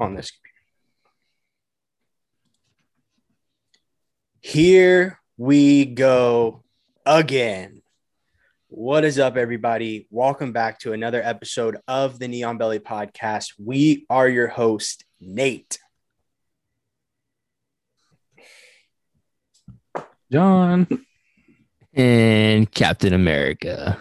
on this computer. Here we go again. What is up, everybody? Welcome back to another episode of the Neon Belly Podcast. We are your host, Nate. John. And Captain America.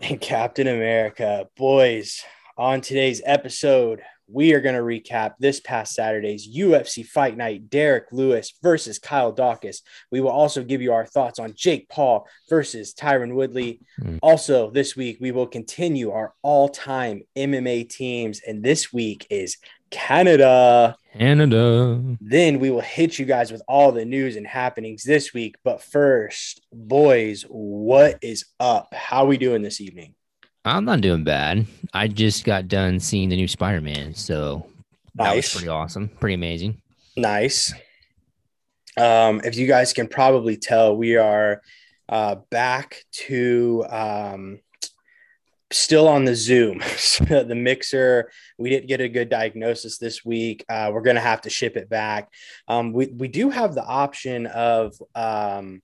And Captain America. Boys, on today's episode, we are going to recap this past Saturday's UFC Fight Night Derek Lewis versus Kyle Daukaus. We will also give you our thoughts on Jake Paul versus Tyron Woodley. Mm. Also, this week, we will continue our all time MMA teams. And this week is Canada. Canada. Then we will hit you guys with all the news and happenings this week. But first, boys, what is up? How are we doing this evening? I'm not doing bad. I just got done seeing the new Spider Man, so that was pretty awesome, pretty amazing. Nice. Um, if you guys can probably tell, we are uh, back to um, still on the Zoom. the mixer, we didn't get a good diagnosis this week. Uh, we're going to have to ship it back. Um, we, we do have the option of um,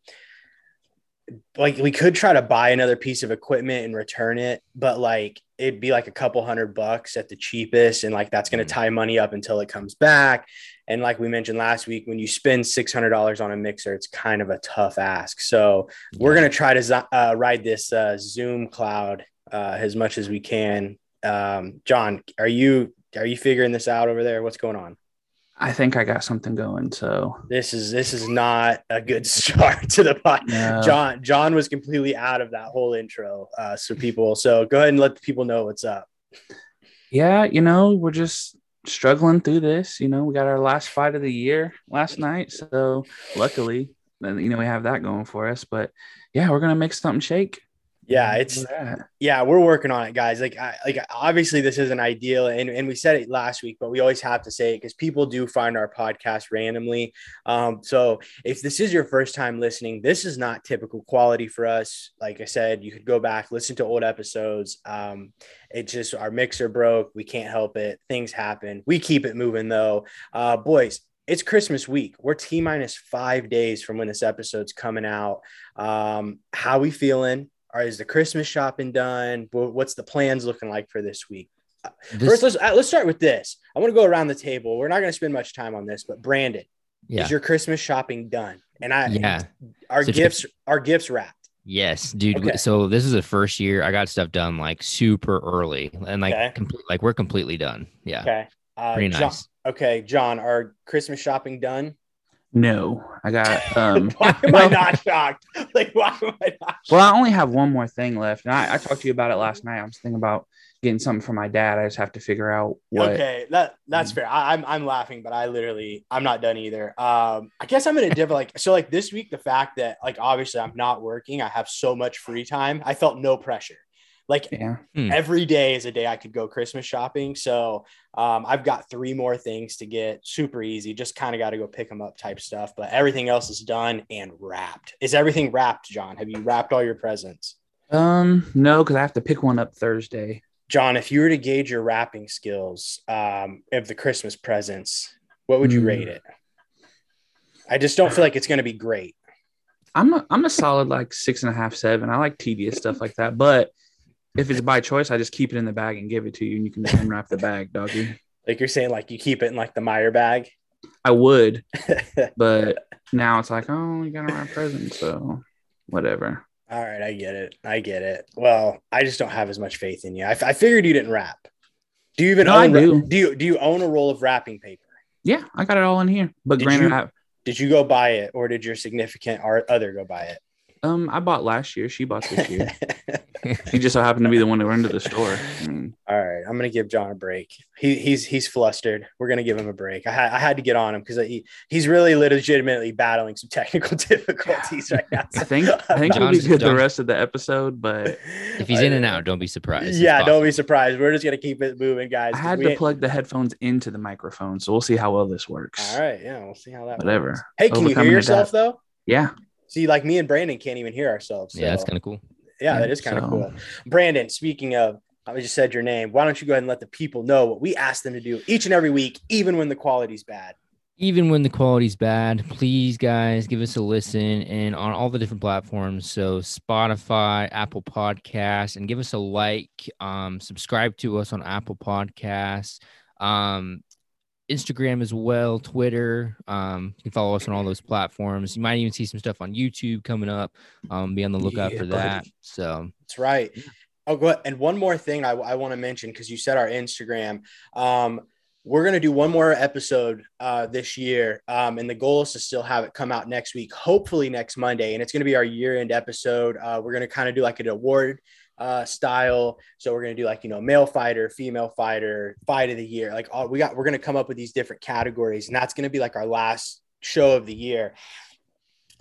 like we could try to buy another piece of equipment and return it, but like it'd be like a couple hundred bucks at the cheapest. And like that's going to mm. tie money up until it comes back. And like we mentioned last week, when you spend $600 on a mixer, it's kind of a tough ask. So we're going to try to uh, ride this uh, Zoom cloud uh, as much as we can. Um, John, are you are you figuring this out over there? What's going on? I think I got something going. So this is this is not a good start to the pod. No. John John was completely out of that whole intro. Uh, so people, so go ahead and let the people know what's up. Yeah, you know we're just struggling through this. You know we got our last fight of the year last night, so luckily, you know we have that going for us. But yeah, we're gonna make something shake. Yeah, it's yeah, we're working on it, guys. Like, I, like obviously this isn't ideal, and and we said it last week, but we always have to say it because people do find our podcast randomly. Um, so if this is your first time listening, this is not typical quality for us. Like I said, you could go back listen to old episodes. Um, it just our mixer broke. We can't help it. Things happen. We keep it moving though. Uh, boys, it's Christmas week. We're T minus five days from when this episode's coming out. Um, how we feeling? Is the Christmas shopping done? What's the plans looking like for this week? Uh, this, First, let's uh, let's start with this. I want to go around the table. We're not going to spend much time on this, but Brandon, yeah. is your Christmas shopping done? And I, yeah, our so gifts, our gifts wrapped. Yes, dude. Okay. So this is the first year I got stuff done like super early, and like okay. complete, like we're completely done. Yeah. Okay. Uh, Pretty nice. John, okay, John, are Christmas shopping done? No, I got. Um, why am well, I not shocked? Like, why am I not? Shocked? Well, I only have one more thing left, and I, I, talked to you about it last night. I was thinking about getting something for my dad. I just have to figure out what. Okay, that that's fair. I, am I'm, I'm laughing, but I literally I'm not done either. Um, I guess I'm in a different like so like this week. The fact that like obviously I'm not working, I have so much free time. I felt no pressure. Like yeah. Hmm. every day is a day I could go Christmas shopping. So um, I've got three more things to get super easy. Just kind of got to go pick them up type stuff. But everything else is done and wrapped. Is everything wrapped, John? Have you wrapped all your presents? Um, no, because I have to pick one up Thursday. John, if you were to gauge your wrapping skills um, of the Christmas presents, what would you mm. rate it? I just don't feel like it's going to be great. I'm a, I'm a solid like six and a half, seven. I like tedious stuff like that, but if it's by choice, I just keep it in the bag and give it to you, and you can just unwrap the bag, doggy. Like you're saying, like you keep it in like the Meijer bag. I would, but now it's like, oh, you gotta wrap presents, so whatever. All right, I get it. I get it. Well, I just don't have as much faith in you. I, I figured you didn't wrap. Do you even no, own? Do. do. you do you own a roll of wrapping paper? Yeah, I got it all in here. But did granted, you, I, did you go buy it, or did your significant other go buy it? Um, I bought last year. She bought this year. he just so happened to be the one who went to the store. I mean, All right, I'm gonna give John a break. He, he's he's flustered. We're gonna give him a break. I had I had to get on him because he he's really legitimately battling some technical difficulties right now. I think I think he'll be good the rest of the episode, but if he's in and out, don't be surprised. Yeah, don't be surprised. We're just gonna keep it moving, guys. I had to plug the headphones into the microphone, so we'll see how well this works. All right, yeah, we'll see how that. Whatever. Works. Hey, can Overcoming you hear yourself though? Yeah. See, like me and Brandon can't even hear ourselves. So. Yeah, that's kind of cool. Yeah, that is kind of so. cool. Brandon, speaking of, I just said your name. Why don't you go ahead and let the people know what we ask them to do each and every week, even when the quality's bad? Even when the quality's bad, please, guys, give us a listen and on all the different platforms. So Spotify, Apple Podcasts, and give us a like. Um, subscribe to us on Apple Podcasts. Um, Instagram as well, Twitter. Um, you can follow us on all those platforms. You might even see some stuff on YouTube coming up. Um, be on the lookout yeah, for that. Buddy. So that's right. Oh, go ahead. And one more thing I, I want to mention because you said our Instagram. Um, we're going to do one more episode uh, this year. Um, and the goal is to still have it come out next week, hopefully next Monday. And it's going to be our year end episode. Uh, we're going to kind of do like an award uh, style. So we're to do like, you know, male fighter, female fighter, fight of the year. Like all we got, we're to come up with these different categories. And that's to be like our last show of the year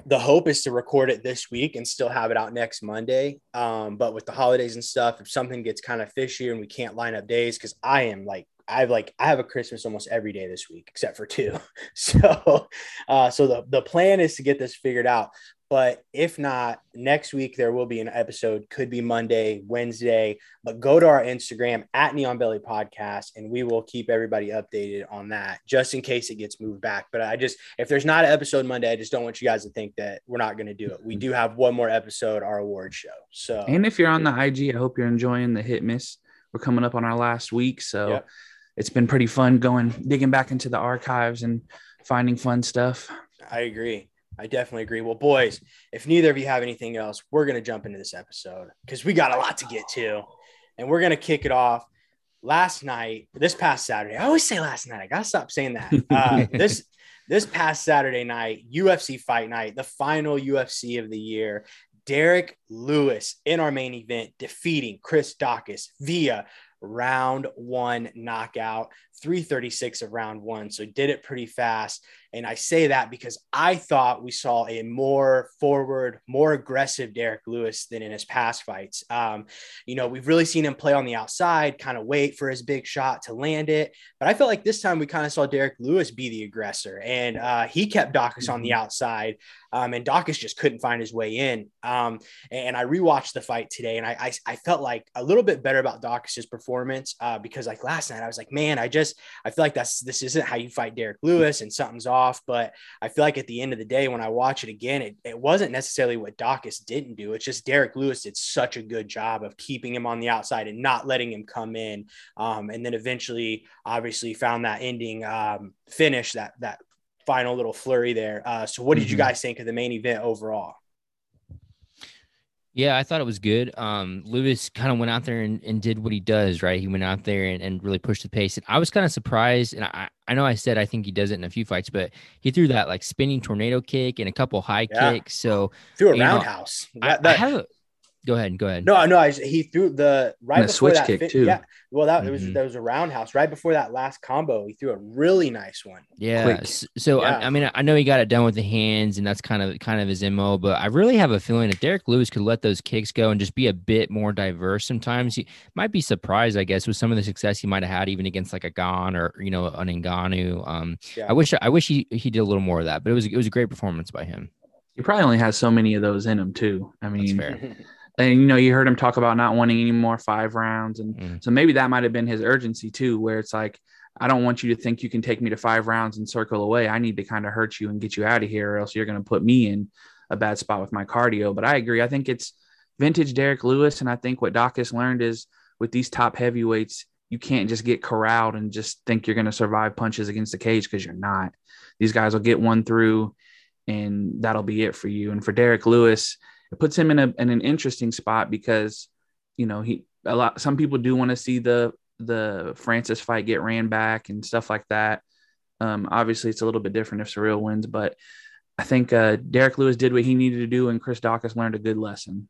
the hope is to record it this week and still have it out next Monday. Um, but with the holidays and stuff, if something gets kind of fishy and we can't line up days, because I am like I've like I have a Christmas almost every day this week except for two. So uh so the the plan is to get this figured out. But if not, next week there will be an episode, could be Monday, Wednesday. But go to our Instagram at Neon Belly Podcast and we will keep everybody updated on that just in case it gets moved back. But I just, if there's not an episode Monday, I just don't want you guys to think that we're not going to do it. We do have one more episode, our award show. So, and if you're on the IG, I hope you're enjoying the hit miss. We're coming up on our last week. So, yep it's been pretty fun going digging back into the archives and finding fun stuff. I agree. I definitely agree. Well, boys, if neither of you have anything else, we're going to jump into this episode because we got a lot to get to. And we're going to kick it off. Last night, this past Saturday, I always say last night. I got to stop saying that. Uh, this this past Saturday night, UFC fight night, the final UFC of the year, Derek Lewis in our main event defeating Chris Daukaus via round one knockout, 336 of round one. So did it pretty fast. And I say that because I thought we saw a more forward, more aggressive Derek Lewis than in his past fights. Um, you know, we've really seen him play on the outside, kind of wait for his big shot to land it. But I felt like this time we kind of saw Derek Lewis be the aggressor, and uh, he kept mm-hmm. on the mm-hmm. outside, um, and Daukaus just couldn't find his way in. Um, and I rewatched the fight today, and I, I, I felt like a little bit better about Daukaus's performance uh, because like last night I was like, man, I just I feel like that's this isn't how you fight Derek Lewis, and something's off off. But I feel like at the end of the day, when I watch it again, it, it wasn't necessarily what Daukaus didn't do. It's just Derek Lewis did such a good job of keeping him on the outside and not letting him come in. Um, and then eventually, obviously, found that ending um, finish, that that final little flurry there. Uh, so, what did mm-hmm. you guys think of the main event overall? Yeah, I thought it was good. Um, Lewis kind of went out there and, and did what he does, right? He went out there and, and really pushed the pace. And I was kind of surprised. And I, I know I said I think he does it in a few fights, but he threw that like spinning tornado kick and a couple high yeah. kicks. So threw a roundhouse. Know, I, that, I, have a, Go ahead. And go ahead. No, no. I, he threw the right the before switch that kick too. Yeah. Well, that mm-hmm. was there was a roundhouse right before that last combo. He threw a really nice one. Yeah. Quick. So yeah. I, I, mean, I know he got it done with the hands, and that's kind of kind of his mo. But I really have a feeling that Derek Lewis could let those kicks go and just be a bit more diverse. Sometimes he might be surprised, I guess, with some of the success he might have had, even against like a Gane or you know an Ngannou. Um, yeah. I wish I wish he he did a little more of that, but it was it was a great performance by him. He probably only has so many of those in him too. I mean. and you know you heard him talk about not wanting any more five rounds. And mm. so maybe that might have been his urgency too where it's like i don't want you to think you can take me to five rounds and circle away. I need to kind of hurt you and get you out of here or else you're going to put me in a bad spot with my cardio. But i agree. I think it's vintage derek lewis. And i think what Daukaus learned is with these top heavyweights you can't just get corralled and just think you're going to survive punches against the cage because you're not. These guys will get one through and that'll be it for you. And for derek lewis it puts him in a in an interesting spot because you know he a lot some people do want to see the the Francis fight get ran back and stuff like that. Um, obviously, it's a little bit different if Ciryl wins, but I think uh, Derek Lewis did what he needed to do, and Chris Daukaus learned a good lesson.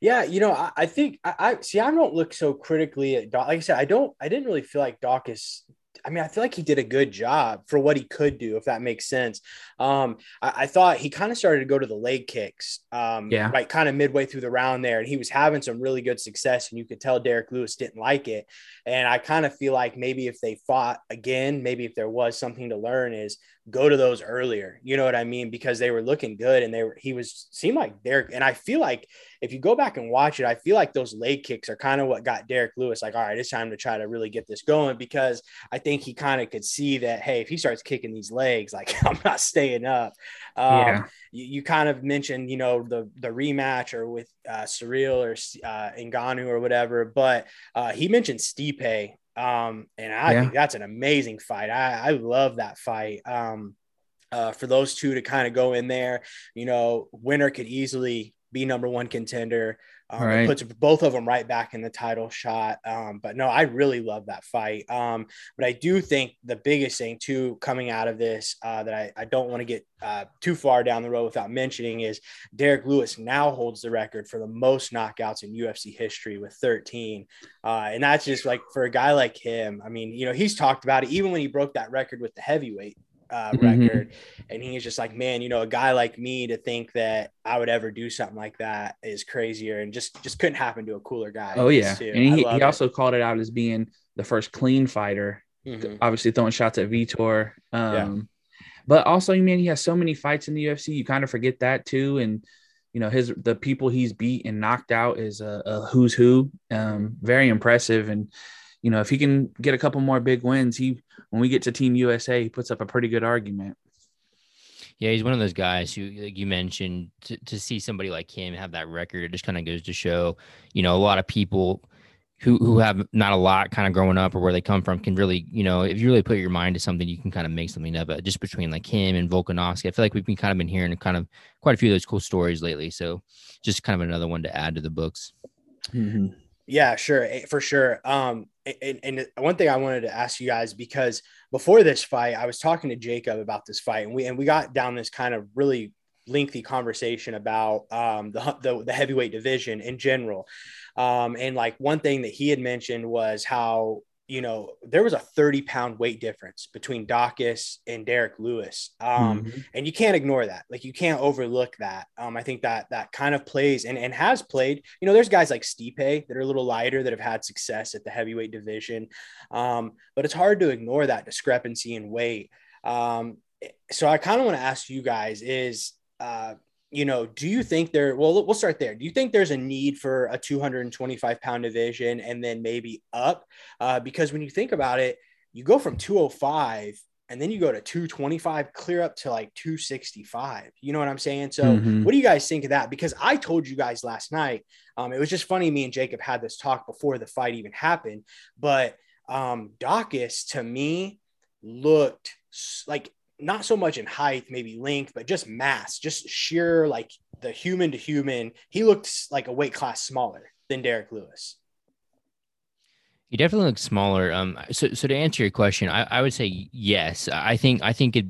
Yeah, you know, I, I think I, I, see. I don't look so critically at. Like I said, I don't. I didn't really feel like Daukaus I mean, I feel like he did a good job for what he could do, if that makes sense. Um, I, I thought he kind of started to go to the leg kicks, um, Yeah. right, kind of midway through the round there, and he was having some really good success, and you could tell Derek Lewis didn't like it. And I kind of feel like maybe if they fought again, maybe if there was something to learn, is go to those earlier. You know what I mean? Because they were looking good, and they were he was seemed like Derek, and I feel like if you go back and watch it, I feel like those leg kicks are kind of what got Derek Lewis like, all right, it's time to try to really get this going because I think he kind of could see that, hey, if he starts kicking these legs, like I'm not staying up. Um, Yeah. you, you kind of mentioned, you know, the the rematch or with uh, Ciryl or uh, Ngannou or whatever, but uh, he mentioned Stipe, um, and I Yeah. think that's an amazing fight. I, I love that fight. Um, uh, for those two to kind of go in there, you know, winner could easily be number one contender. Um, Right. puts both of them right back in the title shot. Um, but no, I really love that fight. Um, but I do think the biggest thing too coming out of this uh, that I, I don't want to get uh, too far down the road without mentioning is Derek Lewis now holds the record for the most knockouts in UFC history with 13. Uh, and that's just like for a guy like him. I mean, you know, he's talked about it even when he broke that record with the heavyweight uh, Mhm. record. And he's just like, man, you know, a guy like me to think that I would ever do something like that is crazier and just just couldn't happen to a cooler guy. Oh yeah, too. and he, he it. also called it out as being the first clean fighter. Mhm. Obviously throwing shots at Vitor. Um, Yeah. But also, I mean, he has so many fights in the UFC. You kind of forget that too. And you know, his the people he's beat and knocked out is a, a who's who. Um, very impressive. And you know, if he can get a couple more big wins, he when we get to Team USA, he puts up a pretty good argument. Yeah, he's one of those guys who, like you mentioned, to, to see somebody like him have that record, it just kind of goes to show, you know, a lot of people who who have not a lot kind of growing up or where they come from can really, you know, if you really put your mind to something, you can kind of make something of it. Just between like him and Volkanovski, I feel like we've been kind of been hearing kind of quite a few of those cool stories lately. So just kind of another one to add to the books. Mm-hmm. Yeah, sure, eh, for sure. Um, and, and one thing I wanted to ask you guys because before this fight, I was talking to Jacob about this fight, and we and we got down this kind of really lengthy conversation about um, the, the the heavyweight division in general. Um, and like one thing that he had mentioned was how you know there was a 30 pound weight difference between Daukaus and Derek Lewis. Um, Mhm. and you can't ignore that. Like you can't overlook that. Um i think that that kind of plays and, and has played. You know there's guys like stipe that are a little lighter that have had success at the heavyweight division. Um but it's hard to ignore that discrepancy in weight. Um so i kind of want to ask you guys is uh you know, do you think there? Well, we'll start there. Do you think there's a need for a 225 pound division and then maybe up? Uh, because when you think about it, you go from 205 and then you go to 225 clear up to like 265 you know what i'm saying so Mhm. what do you guys think of that because i told you guys last night um, it was just funny me and jacob had this talk before the fight even happened but um Daukaus to me looked like not so much in height maybe length but just mass just sheer like the human to human he looked like a weight class smaller than derek lewis He definitely looks smaller. Um, so so to answer your question, I, I would say yes. I think I think it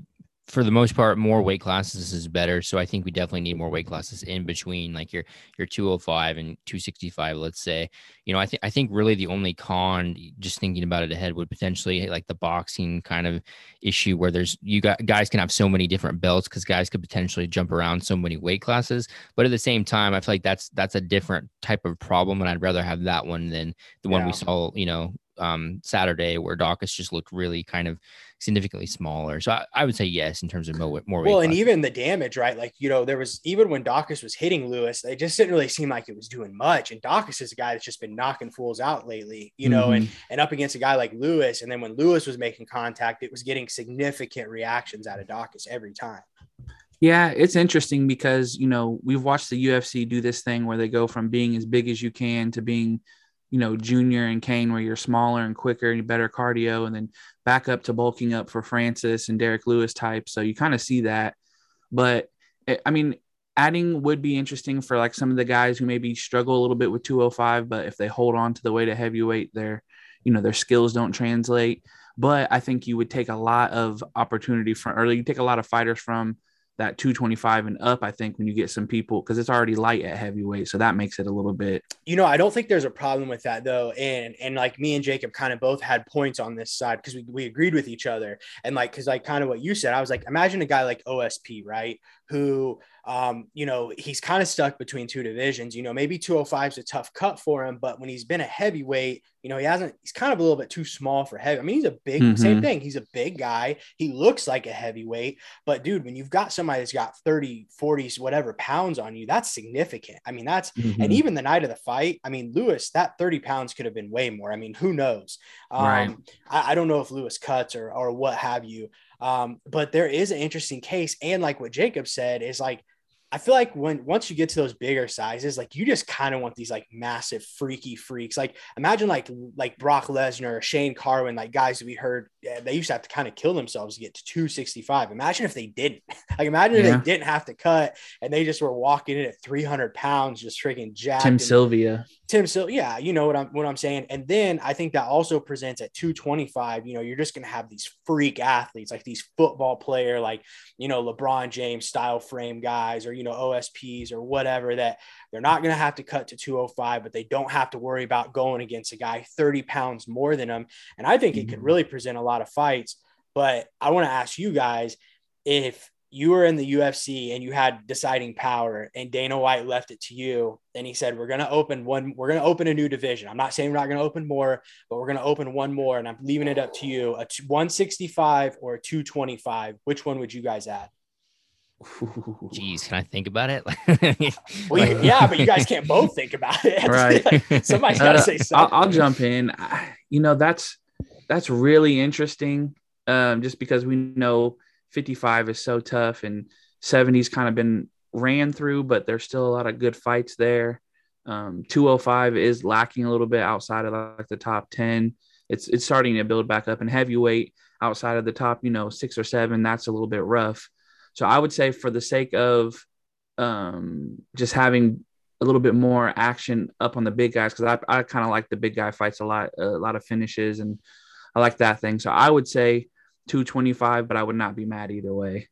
for the most part more weight classes is better. So I think we definitely need more weight classes in between like your your 205 and 265, let's say. You know, I think I think really the only con, just thinking about it ahead, would potentially like the boxing kind of issue where there's you got guys can have so many different belts because guys could potentially jump around so many weight classes. But at the same time, I feel like that's that's a different type of problem, and I'd rather have that one than the one we saw, you know, um, Saturday where Daukaus just looked really kind of significantly smaller. So I, I would say yes in terms of more, more weight well, and classes. even the damage, right? Like, you know, there was even when Daukaus was hitting Lewis, it just didn't really seem like it was doing much. And Daukaus is a guy that's just been knocking fools out lately, you know, and mm-hmm. and up against a guy like Lewis. And then when Lewis was making contact, it was getting significant reactions out of Daukaus every time. Yeah, it's interesting because you know we've watched the UFC do this thing where they go from being as big as you can to being, you know, Junior and Cain, where you're smaller and quicker and better cardio, and then back up to bulking up for Francis and Derek Lewis type. So you kind of see that, but eh, I mean, adding would be interesting for like some of the guys who maybe struggle a little bit with 205, but if they hold on to the weight of heavyweight, their, you know, their skills don't translate. But I think you would take a lot of opportunity from, or you take a lot of fighters from that 225 and up. I think when you get some people because it's already light at heavyweight, so that makes it a little bit. You know, I don't think there's a problem with that though, and and like me and Jacob kind of both had points on this side because we we agreed with each other, and like because like kind of what you said, I was like, imagine a guy like OSP, right, who um, you know, he's kind of stuck between two divisions. You know, maybe 205 is a tough cut for him, but when he's been a heavyweight, you know, he hasn't, he's kind of a little bit too small for heavy. I mean, he's a big, mm-hmm. same thing. He's a big guy. He looks like a heavyweight, but dude, when you've got somebody that's got 30, 40, whatever pounds on you, that's significant. I mean, that's, mm-hmm. and even the night of the fight, I mean, Lewis, that 30 pounds could have been way more. I mean, who knows? Um, right. I, I don't know if Lewis cuts or, or what have you. Um, but there is an interesting case. And like what Jacob said is like, I feel like when once you get to those bigger sizes, like you just kind of want these like massive freaky freaks. Like imagine like like Brock Lesnar or Shane Carwin, like guys that we heard they used to have to kind of kill themselves to get to 265. Imagine if they didn't. Like imagine yeah. if they didn't have to cut and they just were walking in at 300 pounds, just freaking jacked. Tim Sylvia. Tim Sylvia, yeah, you know what I'm what I'm saying. And then I think that also presents at 225. You know, you're just gonna have these freak athletes, like these football player, like you know LeBron James style frame guys, or you know OSPs or whatever that they're not going to have to cut to 205, but they don't have to worry about going against a guy 30 pounds more than them. And I think it could mm-hmm. really present a lot of fights. But I want to ask you guys if you were in the UFC and you had deciding power and Dana White left it to you and he said, we're going to open one, we're going to open a new division. I'm not saying we're not going to open more, but we're going to open one more and I'm leaving it up to you, a 165 or a 225. Which one would you guys add? Jeez, can I think about it? well, yeah, but you guys can't both think about it. right. somebody's got to uh, say something. I'll, I'll, jump in. You know, that's that's really interesting. Um, just because we know 55 is so tough and 70's kind of been ran through, but there's still a lot of good fights there. Um, 205 is lacking a little bit outside of like the top 10. It's it's starting to build back up, and heavyweight outside of the top, you know, six or seven, that's a little bit rough. So I would say for the sake of um, just having a little bit more action up on the big guys, because I, I kind of like the big guy fights a lot, a lot of finishes, and I like that thing. So I would say 225, but I would not be mad either way.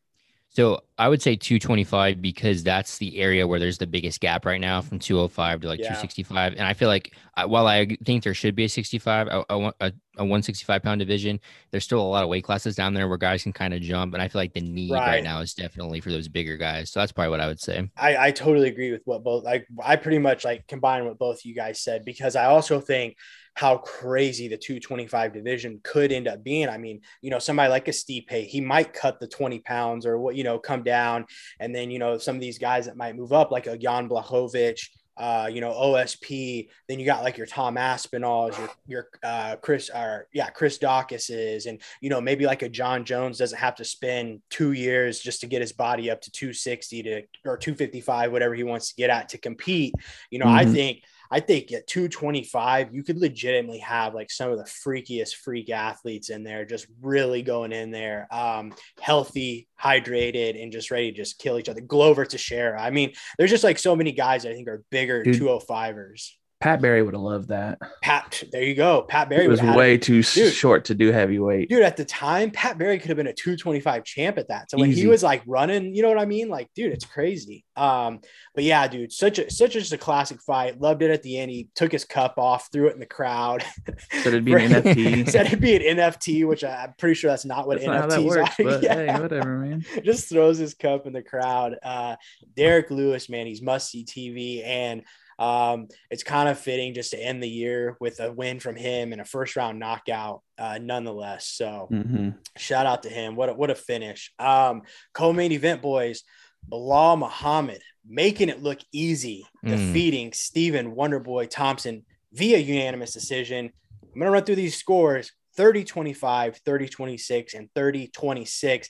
So I would say 225 because that's the area where there's the biggest gap right now from 205 to like yeah. 265. And I feel like uh, while I think there should be a 65, a, a, a 165 pound division, there's still a lot of weight classes down there where guys can kind of jump. And I feel like the need right. right. now is definitely for those bigger guys. So that's probably what I would say. I, I totally agree with what both like I pretty much like combine what both you guys said because I also think how crazy the 225 division could end up being. I mean, you know, somebody like a Stipe, he might cut the 20 pounds or what, you know, come down. And then, you know, some of these guys that might move up, like a Jan Blachowicz, uh, you know, OSP, then you got like your Tom Aspinalls, your, your uh, Chris, or yeah, Chris Daukaus's, and, you know, maybe like a Jon Jones doesn't have to spend two years just to get his body up to 260 to, or 255, whatever he wants to get at to compete. You know, mm-hmm. I think – I think at 225, you could legitimately have like some of the freakiest freak athletes in there, just really going in there, um, healthy, hydrated, and just ready to just kill each other. Glover Teixeira. I mean, there's just like so many guys I think are bigger Dude, 205ers. Pat Barry would have loved that. Pat, there you go. Pat Barry was way too dude, short to do heavyweight. Dude, at the time, Pat Barry could have been a 225 champ at that. So when Easy. he was like running, you know what I mean? Like, dude, it's crazy. Um, but yeah, dude, such a such a, just a classic fight. Loved it at the end. He took his cup off, threw it in the crowd. Said it'd be an NFT. Said it'd be an NFT, which I, am pretty sure that's not what that's NFTs not works, are. But yeah. hey, whatever, man. just throws his cup in the crowd. Uh, Derek Lewis, man, he's must see TV and um, it's kind of fitting just to end the year with a win from him and a first round knockout, uh, nonetheless. So mm-hmm. shout out to him. What a, what a finish. Um, co-main event boys, Belal Muhammad making it look easy, mm. defeating Stephen Wonderboy Thompson via unanimous decision. I'm going to run through these scores 30 25, 30 26, and 30 26.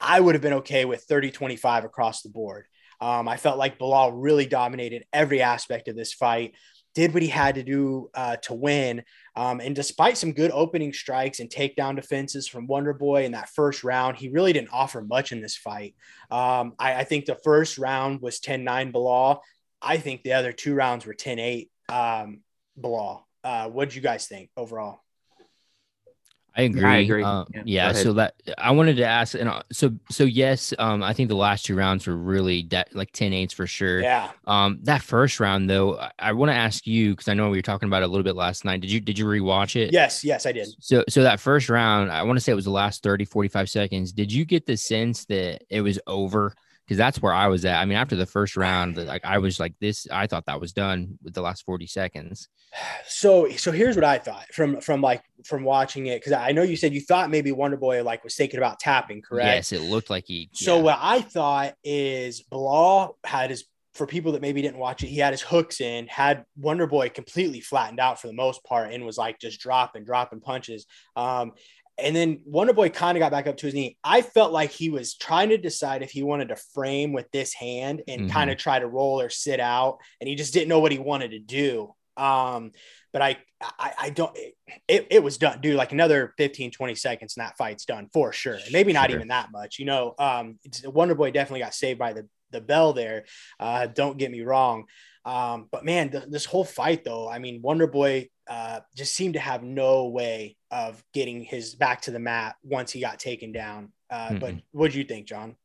I would have been okay with 30 25 across the board. Um, I felt like Belal really dominated every aspect of this fight, did what he had to do uh, to win. Um, and despite some good opening strikes and takedown defenses from Wonder Boy in that first round, he really didn't offer much in this fight. Um, I, I, think the first round was 10 9 Belal. I think the other two rounds were 10 8 um, Belal. Uh, what did you guys think overall? I agree. I agree. Uh, Yeah, yeah. so that I wanted to ask, and uh, so so yes, um, I think the last two rounds were really that like 10 8s for sure. Yeah. Um, that first round though, I, I want to ask you because I know we were talking about it a little bit last night. Did you did you rewatch it? Yes. Yes, I did. So so that first round, I want to say it was the last 30, 45 seconds. Did you get the sense that it was over? Because that's where I was at. I mean, after the first round, like I was like this, I thought that was done with the last 40 seconds. So so here's what I thought from from like from watching it because I know you said you thought maybe Wonder Boy like was thinking about tapping, correct? Yes, it looked like he So yeah. what I thought is Belal had his for people that maybe didn't watch it, he had his hooks in, had Wonder Boy completely flattened out for the most part, and was like just dropping, dropping punches. Um, and then Wonder Boy kind of got back up to his knee. I felt like he was trying to decide if he wanted to frame with this hand and Mhm. kind of try to roll or sit out, and he just didn't know what he wanted to do. Um, but I, I, I don't, it, it was done, dude. Like another 15, 20 seconds, and that fight's done for sure. Maybe not Sure. even that much, you know. Um, it's, Wonder Boy definitely got saved by the the bell there. Uh, don't get me wrong. Um, but man, th- this whole fight, though, I mean, Wonder Boy uh, just seemed to have no way of getting his back to the mat once he got taken down. Uh, But Mm-mm. what do you think, John?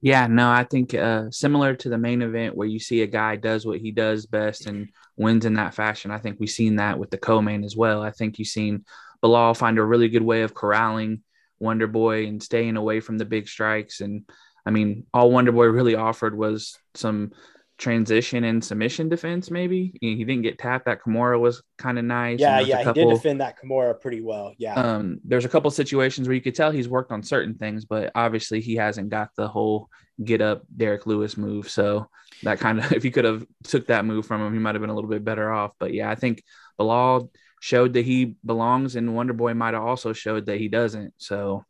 Yeah, no, I think uh, similar to the main event where you see a guy does what he does best and wins in that fashion. I think we've seen that with the co-main as well. I think you've seen Belal find a really good way of corralling Wonder Boy and staying away from the big strikes. And I mean, all Wonder Boy really offered was some transition and submission defense. Maybe he didn't get tapped. That Kimura was kind of nice. Yeah, yeah, he did defend that Kimura pretty well. Yeah, um, there's a couple situations where you could tell he's worked on certain things, but obviously he hasn't got the whole get up Derek Lewis move. So that kind of if you could have took that move from him, he might have been a little bit better off. But yeah, I think Belal showed that he belongs, and Wonder Boy might have also showed that he doesn't. So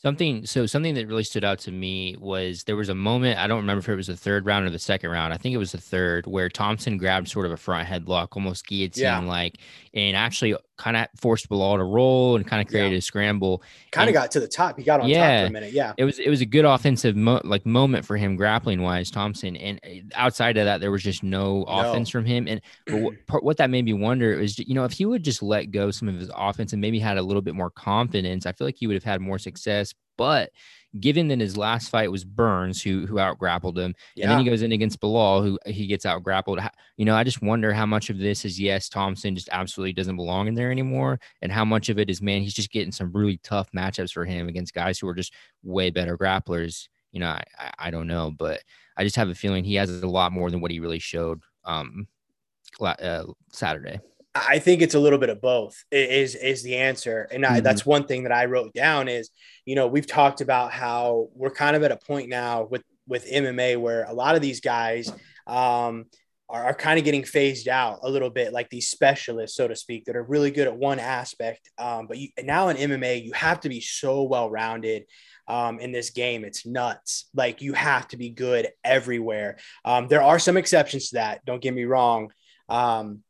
Something so something that really stood out to me was there was a moment I don't remember if it was the third round or the second round. I think it was the third where Thompson grabbed sort of a front headlock, almost guillotine Yeah. like, and actually kind of forced Belal to roll and kind of created a scramble. kind of got to the top. He got on top Yeah. for a minute. Yeah, It was it was a good offensive mo- like moment for him grappling wise, Thompson. And uh, outside of that, there was just no, offense from him. And but what, what that made me wonder was, you know, if he would just let go some of his offense and maybe had a little bit more confidence, I feel like he would have had more success. But given that his last fight was Burns, who who out grappled him, yeah. and then he goes in against Belal, who he gets out grappled. You know, I just wonder how much of this is yes, Thompson just absolutely doesn't belong in there anymore, and how much of it is man, he's just getting some really tough matchups for him against guys who are just way better grapplers. You know, I I, don't know, but I just have a feeling he has a lot more than what he really showed um uh, Saturday. I think it's a little bit of both is is the answer. And I, Mhm. that's one thing that I wrote down is, you know, we've talked about how we're kind of at a point now with with MMA where a lot of these guys um are, are kind of getting phased out a little bit, like these specialists, so to speak, that are really good at one aspect. Um, but you, now in MMA, you have to be so well rounded um, in this game. It's nuts. Like you have to be good everywhere. Um, there are some exceptions to that. Don't get me wrong. Um,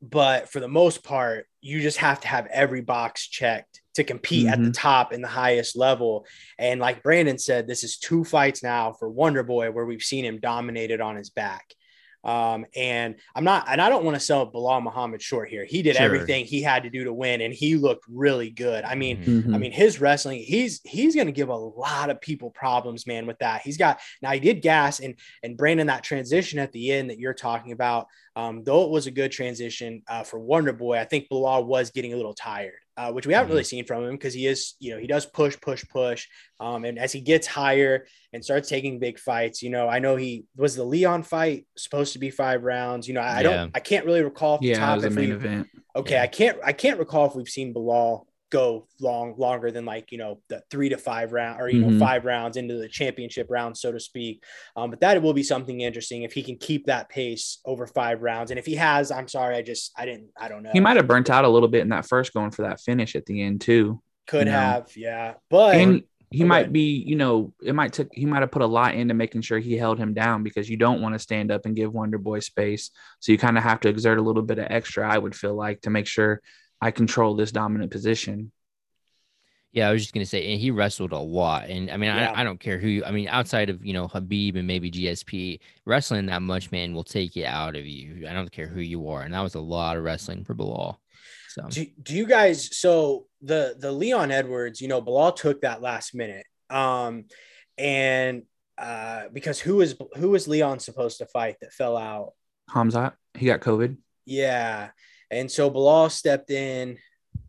but for the most part, you just have to have every box checked to compete at the Mhm. top in the highest level. And like Brandon said, this is two fights now for Wonder Boy where we've seen him dominated on his back. Um, and I'm not, and I don't want to sell Belal Muhammad short here. He did Sure. everything he had to do to win, and he looked really good. I mean, Mhm. I mean, his wrestling, he's he's gonna give a lot of people problems, man, with that. He's got now he did gas and and Brandon, that transition at the end that you're talking about, um, though it was a good transition uh, for Wonder Boy, I think Belal was getting a little tired, uh, which we haven't really seen from him because he is, you know, he does push, push, push. Um, and as he gets higher and starts taking big fights, you know, I know he was the Leon fight supposed to be five rounds. You know, I Yeah. don't, I can't really recall yeah, it top if main we, event. Okay, Yeah. I can't I can't recall if we've seen Belal go long longer than like you know the three to five round or you know Mhm. five rounds into the championship round so to speak. Um, but that it will be something interesting if he can keep that pace over five rounds. And if he has, I'm sorry, I just I didn't I don't know. He might have burnt out a little bit in that first going for that finish at the end too. could you know. have yeah, but and he might ahead. be, you know, it might took he might have put a lot into making sure he held him down because you don't want to stand up and give Wonder Boy space. So you kind of have to exert a little bit of extra, I would feel like, to make sure I control this dominant position. Yeah, I was just gonna say, and he wrestled a lot, and I mean, Yeah. I, I don't care who. You, I mean, outside of you know Khabib and maybe GSP, wrestling that much, man, will take it out of you. I don't care who you are, and that was a lot of wrestling for Belal. So do, do you guys so the the Leon Edwards, you know, Belal took that last minute. Um, and uh, because who was who was Leon supposed to fight that fell out? Hamzat, he got COVID. Yeah, and so Belal stepped in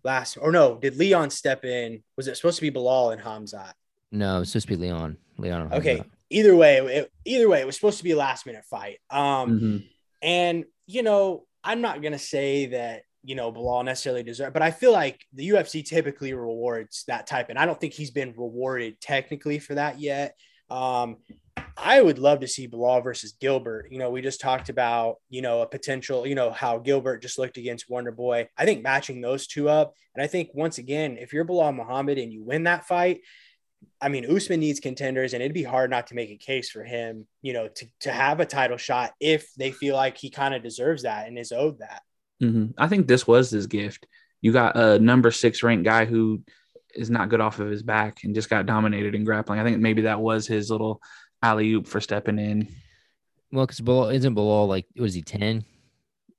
last, or no, did Leon step in? Was it supposed to be Belal and Hamzat? No, it's supposed to be Leon. Leon. Okay. Either way, it, either way, it was supposed to be a last minute fight. Um, Mm-hmm. and you know, I'm not gonna say that you know Belal necessarily deserve, but I feel like the UFC typically rewards that type, and I don't think he's been rewarded technically for that yet. Um, I would love to see Belal versus Gilbert. You know, we just talked about, you know, a potential, you know, how Gilbert just looked against Wonder Boy. I think matching those two up. And I think once again, if you're Belal Muhammad and you win that fight, I mean, Usman needs contenders, and it'd be hard not to make a case for him, you know, to, to have a title shot if they feel like he kind of deserves that and is owed that. Mhm. I think this was his gift. You got a number six ranked guy who is not good off of his back and just got dominated in grappling. I think maybe that was his little alley oop for stepping in. Well, because Belal isn't Belal like was he ten?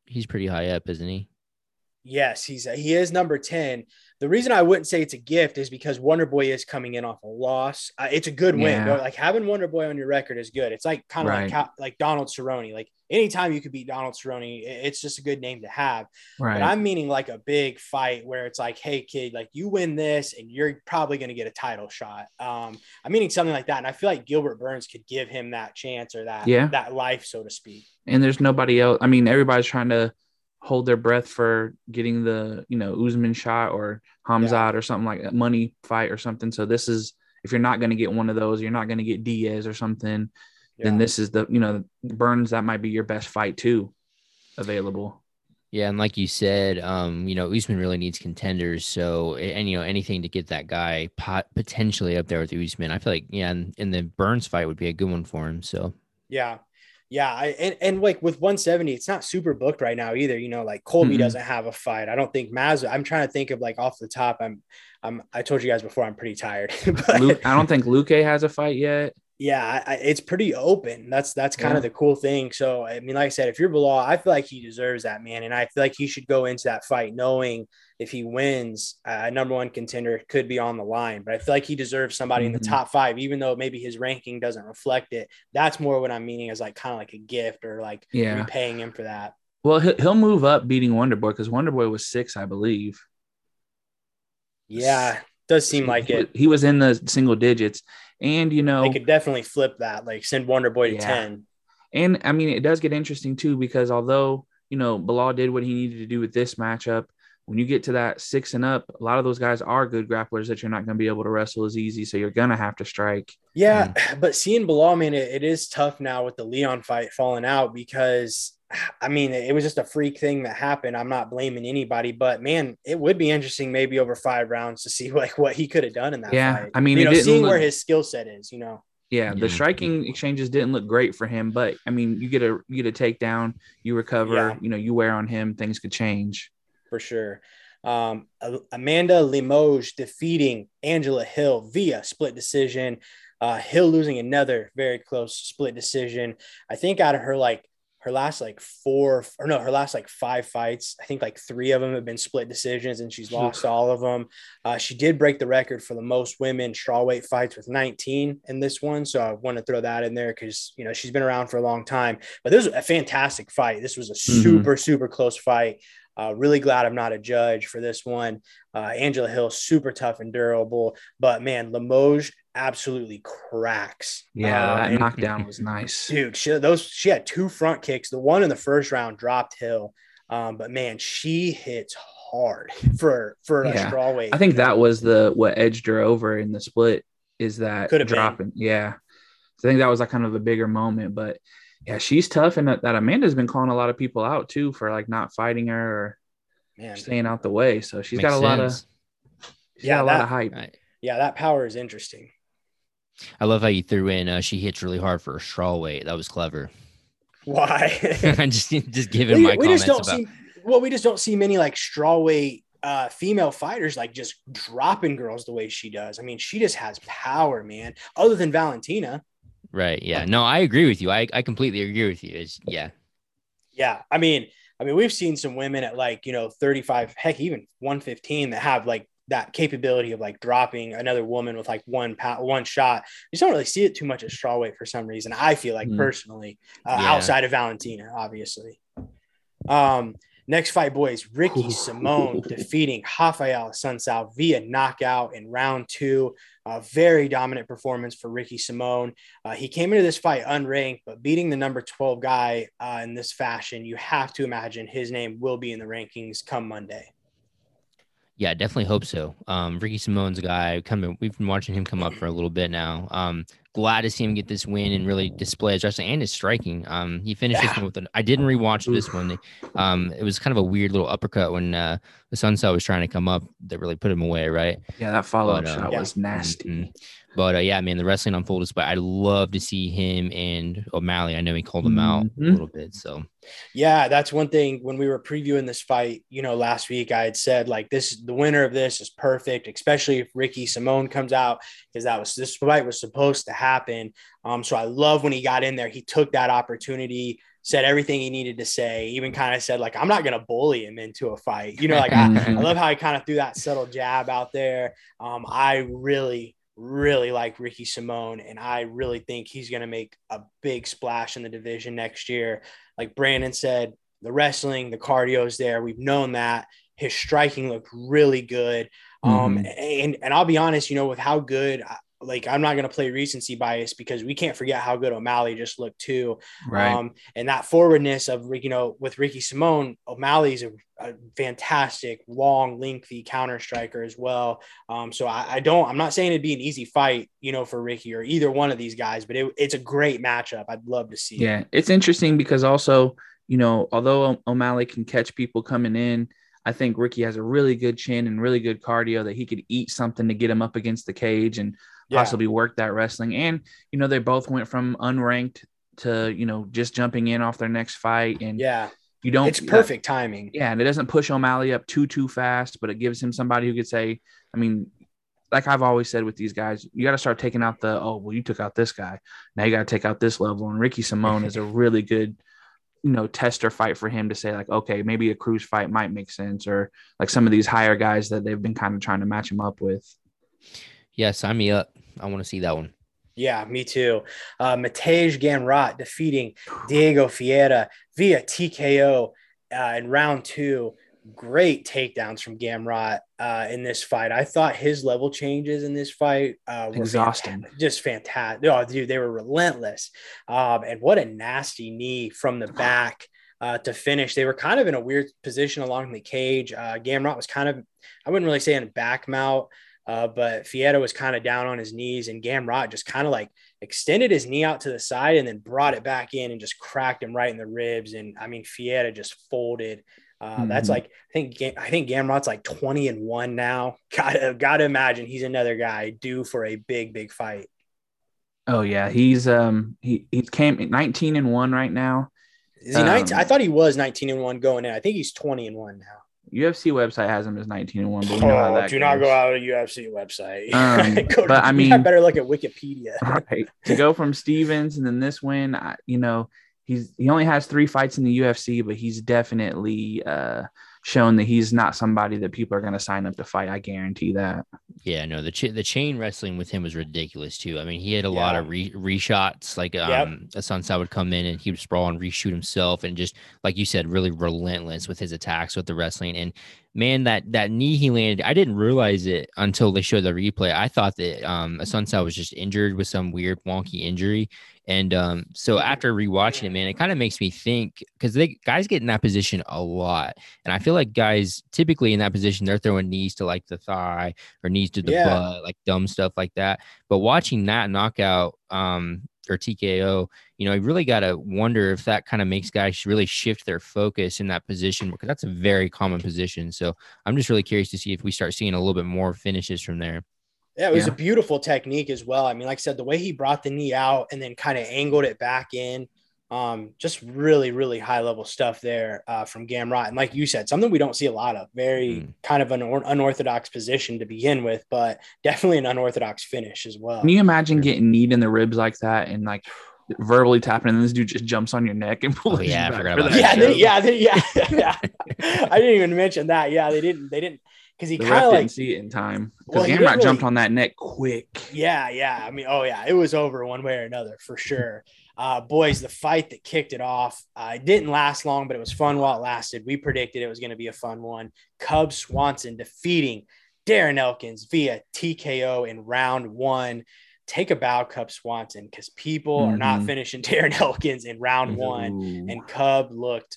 He's pretty high up, isn't he? Yes, he's he is number 10. The reason I wouldn't say it's a gift is because Wonder Boy is coming in off a loss. Uh, it's a good win. Yeah. But like having Wonder Boy on your record is good. It's like kind of Right. like like Donald Cerrone. Like anytime you could beat Donald Cerrone, it's just a good name to have. Right. But I'm meaning like a big fight where it's like, hey kid, like you win this and you're probably going to get a title shot. Um, I'm meaning something like that, and I feel like Gilbert Burns could give him that chance or that Yeah. that life, so to speak. and there's nobody else. I mean, everybody's trying to hold their breath for getting the, you know, Usman shot or Hamzat or something like that, money fight or something. So this is if you're not going to get one of those, you're not going to get Diaz or something, then this is the, you know, Burns that might be your best fight too available. Yeah, and like you said, um, you know, Usman really needs contenders. So, and you know, anything to get that guy pot- potentially up there with Usman, I feel like, yeah, and, and the Burns fight would be a good one for him. So, Yeah. Yeah. I, and, and like with 170, it's not super booked right now either. You know, like Colby Mm-mm. doesn't have a fight. I don't think Maz, I'm trying to think of like off the top. I'm, I'm, I told you guys before, I'm pretty tired. but Luke, I don't think Luke has a fight yet. Yeah, I, I, it's pretty open. That's, that's kind Yeah. of the cool thing. So, I mean, like I said, if you're Belal, I feel like he deserves that, man. And I feel like he should go into that fight knowing if he wins, uh, a number one contender could be on the line. But I feel like he deserves somebody in the Mhm. top five, even though maybe his ranking doesn't reflect it. That's more what I'm meaning as like kind of like a gift or like Yeah. repaying him for that. Well, he- he'll move up beating Wonder Boy because Wonder Boy was six, I believe. Yeah, does seem like it. He was in the single digits. And, you know, They could definitely flip that, like send Wonder Boy to Yeah. 10. And I mean, it does get interesting too because although you know Belal did what he needed to do with this matchup, when you get to that six and up, a lot of those guys are good grapplers that you're not going to be able to wrestle as easy. So you're gonna have to strike. Yeah, but seeing Belal, man, it, it is tough now with the Leon fight falling out because I mean, it was just a freak thing that happened. I'm not blaming anybody, but man, it would be interesting maybe over five rounds to see like what he could have done in that Yeah, fight. I mean, you it know, didn't seeing look- where his skill set is, you know. Yeah, Yeah. the striking exchanges didn't look great for him, but I mean, you get a you get a takedown, you recover, Yeah. you know, you wear on him, things could change. for sure. Um, Amanda Lemos defeating Angela Hill via split decision. Uh, Hill losing another very close split decision. I think out of her like her last like four or no, her last like five fights, I think like three of them have been split decisions, and she's lost all of them. Uh, she did break the record for the most women strawweight fights with 19 in this one, so I want to throw that in there because you know she's been around for a long time. But this was a fantastic fight. This was a super super close fight. Uh, really glad I'm not a judge for this one. Uh, Angela Hill, super tough and durable, but man, Lemos absolutely cracks. Yeah, Uh, that and- knockdown was nice. dude. She those she had two front kicks. The one in the first round dropped Hill, um, but man, she hits hard for for a Yeah. strawweight. I think that was the what edged her over in the split is that Could have been. dropping. Yeah. So I think that was like kind of a bigger moment, but yeah, she's tough. And that, that Amanda's been calling a lot of people out too for like not fighting her or man, staying out the way. So she's got a lot of, Yeah, got a lot of hype. Right. yeah, that power is interesting. I love how you threw in. Uh, she hits really hard for a straw weight. That was clever. Why? I just just giving we, my we comments just don't about. see well, we just don't see many like strawweight uh female fighters like just dropping girls the way she does. I mean, she just has power, man. Other than Valentina. Right. Yeah. No, I agree with you. I, I completely agree with you. It's yeah. Yeah. I mean, I mean, we've seen some women at like, you know, 35, heck, even 115 that have like that capability of like dropping another woman with like one one shot. You just don't really see it too much at strawweight for some reason. I feel like Mm. personally, uh, Yeah. outside of Valentina, obviously. Um, next fight, boys, Ricky Simón defeating Raphael Assunção via knockout in round two. A very dominant performance for Ricky Simón. Uh, he came into this fight unranked, but beating the number 12 guy uh, in this fashion, you have to imagine his name will be in the rankings come Monday. Yeah, definitely hope so. Um, Ricky Simón's a guy coming. We've been watching him come up for a little bit now. Um, glad to see him get this win and really display his wrestling and his striking. Um, he finished this one with an. I didn't rewatch this one. Um, it was kind of a weird little uppercut when uh, the Sunset was trying to come up that really put him away, right? Yeah, that follow up But, uh, shot yeah. was nasty. Mhm. But uh, yeah, man, the wrestling unfolded. But I'd love to see him and O'Malley. I know he called him out a Mhm. little bit. So Yeah, that's one thing when we were previewing this fight, you know, last week I had said like this the winner of this is perfect, especially if Ricky Simón comes out because that was this fight was supposed to happen. Um so I love when he got in there, he took that opportunity, said everything he needed to say, even kind of said like I'm not going to bully him into a fight. You know, like I, I love how he kind of threw that subtle jab out there. Um I really really like Ricky Simón and I really think he's going to make a big splash in the division next year like Brandon said, the wrestling, the cardio is there. We've known that. His striking looked really good. Um, and and I'll be honest, you know, with how good, like I'm not gonna play recency bias because we can't forget how good O'Malley just looked too. Right. Um, and that forwardness of you know with Ricky Simón, O'Malley's a, a fantastic, long, lengthy counter striker as well. Um, so I, I don't, I'm not saying it'd be an easy fight, you know, for Ricky or either one of these guys, but it, it's a great matchup. I'd love to see. it. Yeah, it's interesting because also, you know, although O'Malley can catch people coming in, I think Ricky has a really good chin and really good cardio that he could eat something to get him up against the cage and Yeah. possibly work that wrestling. And you know, they both went from unranked to you know just jumping in off their next fight, and Yeah. you don't. It's perfect timing. Yeah, and it doesn't push O'Malley up too too fast, but it gives him somebody who could say, I mean, like I've always said with these guys, you got to start taking out the oh well, you took out this guy, now you got to take out this level. And Ricky Simón is a really good, you know, tester fight for him to say like, okay, maybe a cruise fight might make sense, or like some of these higher guys that they've been kind of trying to match him up with. yeah, sign me up. I want to see that one. Yeah, me too. Uh, Matej Gamrot defeating Diego Ferreira via TKO uh, in round two. Great takedowns from Gamrot uh, in this fight. I thought his level changes in this fight uh, were Exhausting. fanta- just fantastic. Oh, dude, they were relentless. Um, and what a nasty knee from the back uh, to finish. They were kind of in a weird position along the cage. Uh, Gamrot was kind of, I wouldn't really say in back mount. Uh, but Ferreira was kind of down on his knees, and Gamrot just kind of like extended his knee out to the side and then brought it back in and just cracked him right in the ribs. And I mean, Ferreira just folded. Uh, That's Mhm. like I think I think Gamrot's like twenty and one now. Gotta got to imagine he's another guy due for a big big fight. Oh yeah, he's um he he came 19 and one right now. Is he 19? Um, I thought he was nineteen and one going in. I think he's twenty and one now. UFC website has him as 19 and one, but we know how Oh, that do not go out of UFC website. Um, to- but I mean- better look at Wikipedia. right to go from Stephens and then this win I, you know he's he only has three fights in the UFC but he's definitely uh shown that he's not somebody that people are going to sign up to fight I guarantee that Yeah, no, the ch- the chain wrestling with him was ridiculous too. I mean, he had a lot of re- reshots. Like um, Yep. a sunset would come in and he would sprawl and reshoot himself, and just like you said, really relentless with his attacks with the wrestling. And man, that that knee he landed, I didn't realize it until they showed the replay. I thought that um, a sunset was just injured with some weird wonky injury. And um, so after rewatching it, man, it kind of makes me think because they guys get in that position a lot, and I feel like guys typically in that position they're throwing knees to like the thigh or knees to the Yeah. butt, like dumb stuff like that. But watching that knockout um, or TKO, you know, I really got to wonder if that kind of makes guys really shift their focus in that position because that's a very common position. So I'm just really curious to see if we start seeing a little bit more finishes from there. Yeah, it was Yeah. a beautiful technique as well. I mean, like I said, the way he brought the knee out and then kind of angled it back in, um, just really, really high level stuff there uh, from Gamrot. And like you said, something we don't see a lot of. Very Mm. kind of an or- unorthodox position to begin with, but definitely an unorthodox finish as well. can you imagine getting kneed in the ribs like that and like verbally tapping, and this dude just jumps on your neck and pulls Oh, yeah, I you back forgot about that yeah, they, yeah, they, yeah, yeah. I didn't even mention that. Yeah, they didn't. They didn't because he The kind ref of didn't like see it in time because he Gamrot didn't jumped really- on that neck quick. Yeah, yeah. I mean, oh yeah, it was over one way or another for sure. Uh, boys, the fight that kicked it off, uh, it didn't last long, but it was fun while it lasted. We predicted it was going to be a fun one. Cub Swanson defeating Darren Elkins via TKO in round one. Take a bow, Cub Swanson, because people are not Mhm. finishing Darren Elkins in round one. And Cub looked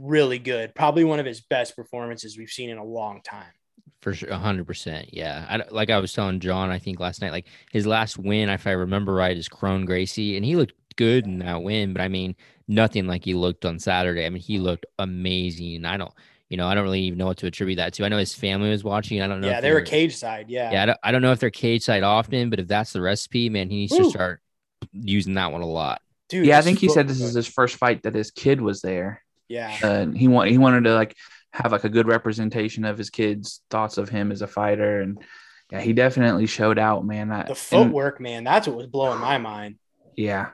really good, probably one of his best performances we've seen in a long time. For sure, hundred percent. Yeah, I, like I was telling John, I think last night, like his last win, if I remember right, is Kron Gracie, and he looked good in that win. But I mean, nothing like he looked on Saturday. I mean, he looked amazing. I don't, you know, I don't really even know what to attribute that to. I know his family was watching. I don't know. yeah, if they were cage side. Yeah. Yeah, I don't, I don't know if they're cage side often, but if that's the recipe, man, he needs to start using that one a lot. Dude, yeah, I think he said was this is his first fight that his kid was there. Yeah. and he want he wanted to like have like a good representation of his kids' thoughts of him as a fighter, and yeah, he definitely showed out, man. That The and- footwork, man, that's what was blowing my mind. yeah,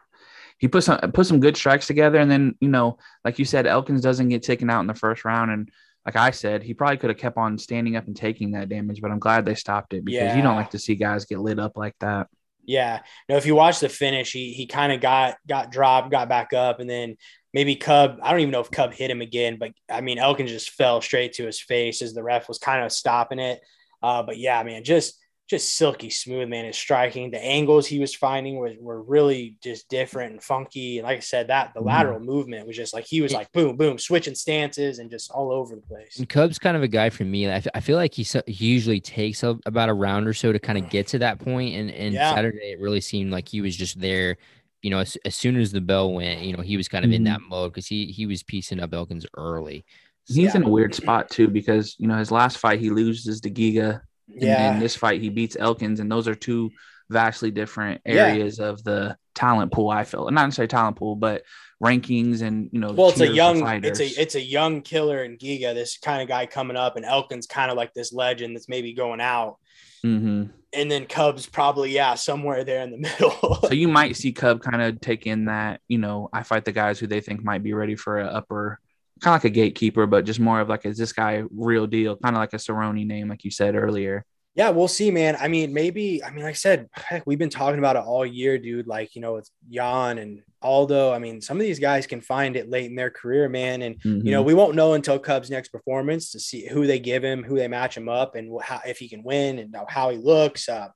he put some put some good strikes together, and then you know, like you said, Elkins doesn't get taken out in the first round, and like I said, he probably could have kept on standing up and taking that damage, but I'm glad they stopped it because you don't like to see guys get lit up like that. Yeah. No, if you watch the finish, he he kind of got got dropped, got back up, and then maybe Cub. I don't even know if Cub hit him again, but I mean Elkins just fell straight to his face as the ref was kind of stopping it. Uh, but yeah, man, just just silky smooth, man. His striking, the angles he was finding were, were really just different and funky. And like I said, that the Mhm. lateral movement was just like he was like boom, boom, switching stances and just all over the place. And Cub's kind of a guy for me. I, f- I feel like he, so- he usually takes a, about a round or so to kind of get to that point. And, and Yeah. Saturday, it really seemed like he was just there. You know, as, as soon as the bell went, you know, he was kind of in Mhm. that mode because he he was piecing up Elkins early. He's Yeah. in a weird spot too because you know his last fight he loses to Giga And Yeah. in this fight, he beats Elkins, and those are two vastly different Yeah. areas of the talent pool. I feel not necessarily talent pool, but rankings and you know. well, it's a young, it's a it's a young killer in Giga, this kind of guy coming up, and Elkin's kind of like this legend that's maybe going out, Mm-hmm. and then Cubs probably yeah somewhere there in the middle. So you might see Cub kind of take in that you know I fight the guys who they think might be ready for a upper. Kind of like a gatekeeper, but just more of like, is this guy real deal? Kind of like a Cerrone name, like you said earlier. yeah, we'll see, man. I mean, maybe I mean, like I said, heck, we've been talking about it all year, dude. Like you know, with Jan and Aldo. I mean, some of these guys can find it late in their career, man, and you know, Mhm. we won't know until Cubs' next performance to see who they give him, who they match him up, and how, if he can win and how he looks. Uh,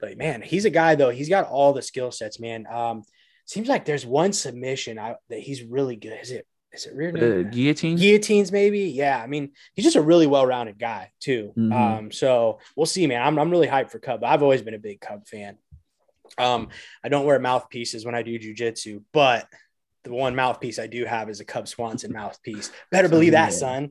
but man, he's a guy though. He's got all the skill sets, man. Um, seems like there's one submission I, that he's really good. Is it? Is it rear the naked? guillotine. guillotines maybe yeah i mean he's just a really well-rounded guy too Mhm. um so we'll see man I'm, I'm really hyped for cub i've always been a big cub fan um i don't wear mouthpieces when i do jujitsu but the one mouthpiece i do have is a cub swanson mouthpiece better believe that son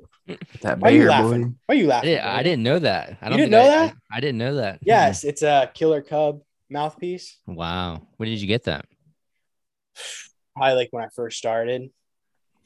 that why are you laughing boy. why are you laughing did, I bro? didn't know that. I don't didn't think know I- that? I, I didn't know that. yes it's a killer cub mouthpiece Wow. Where did you get that? probably like when i first started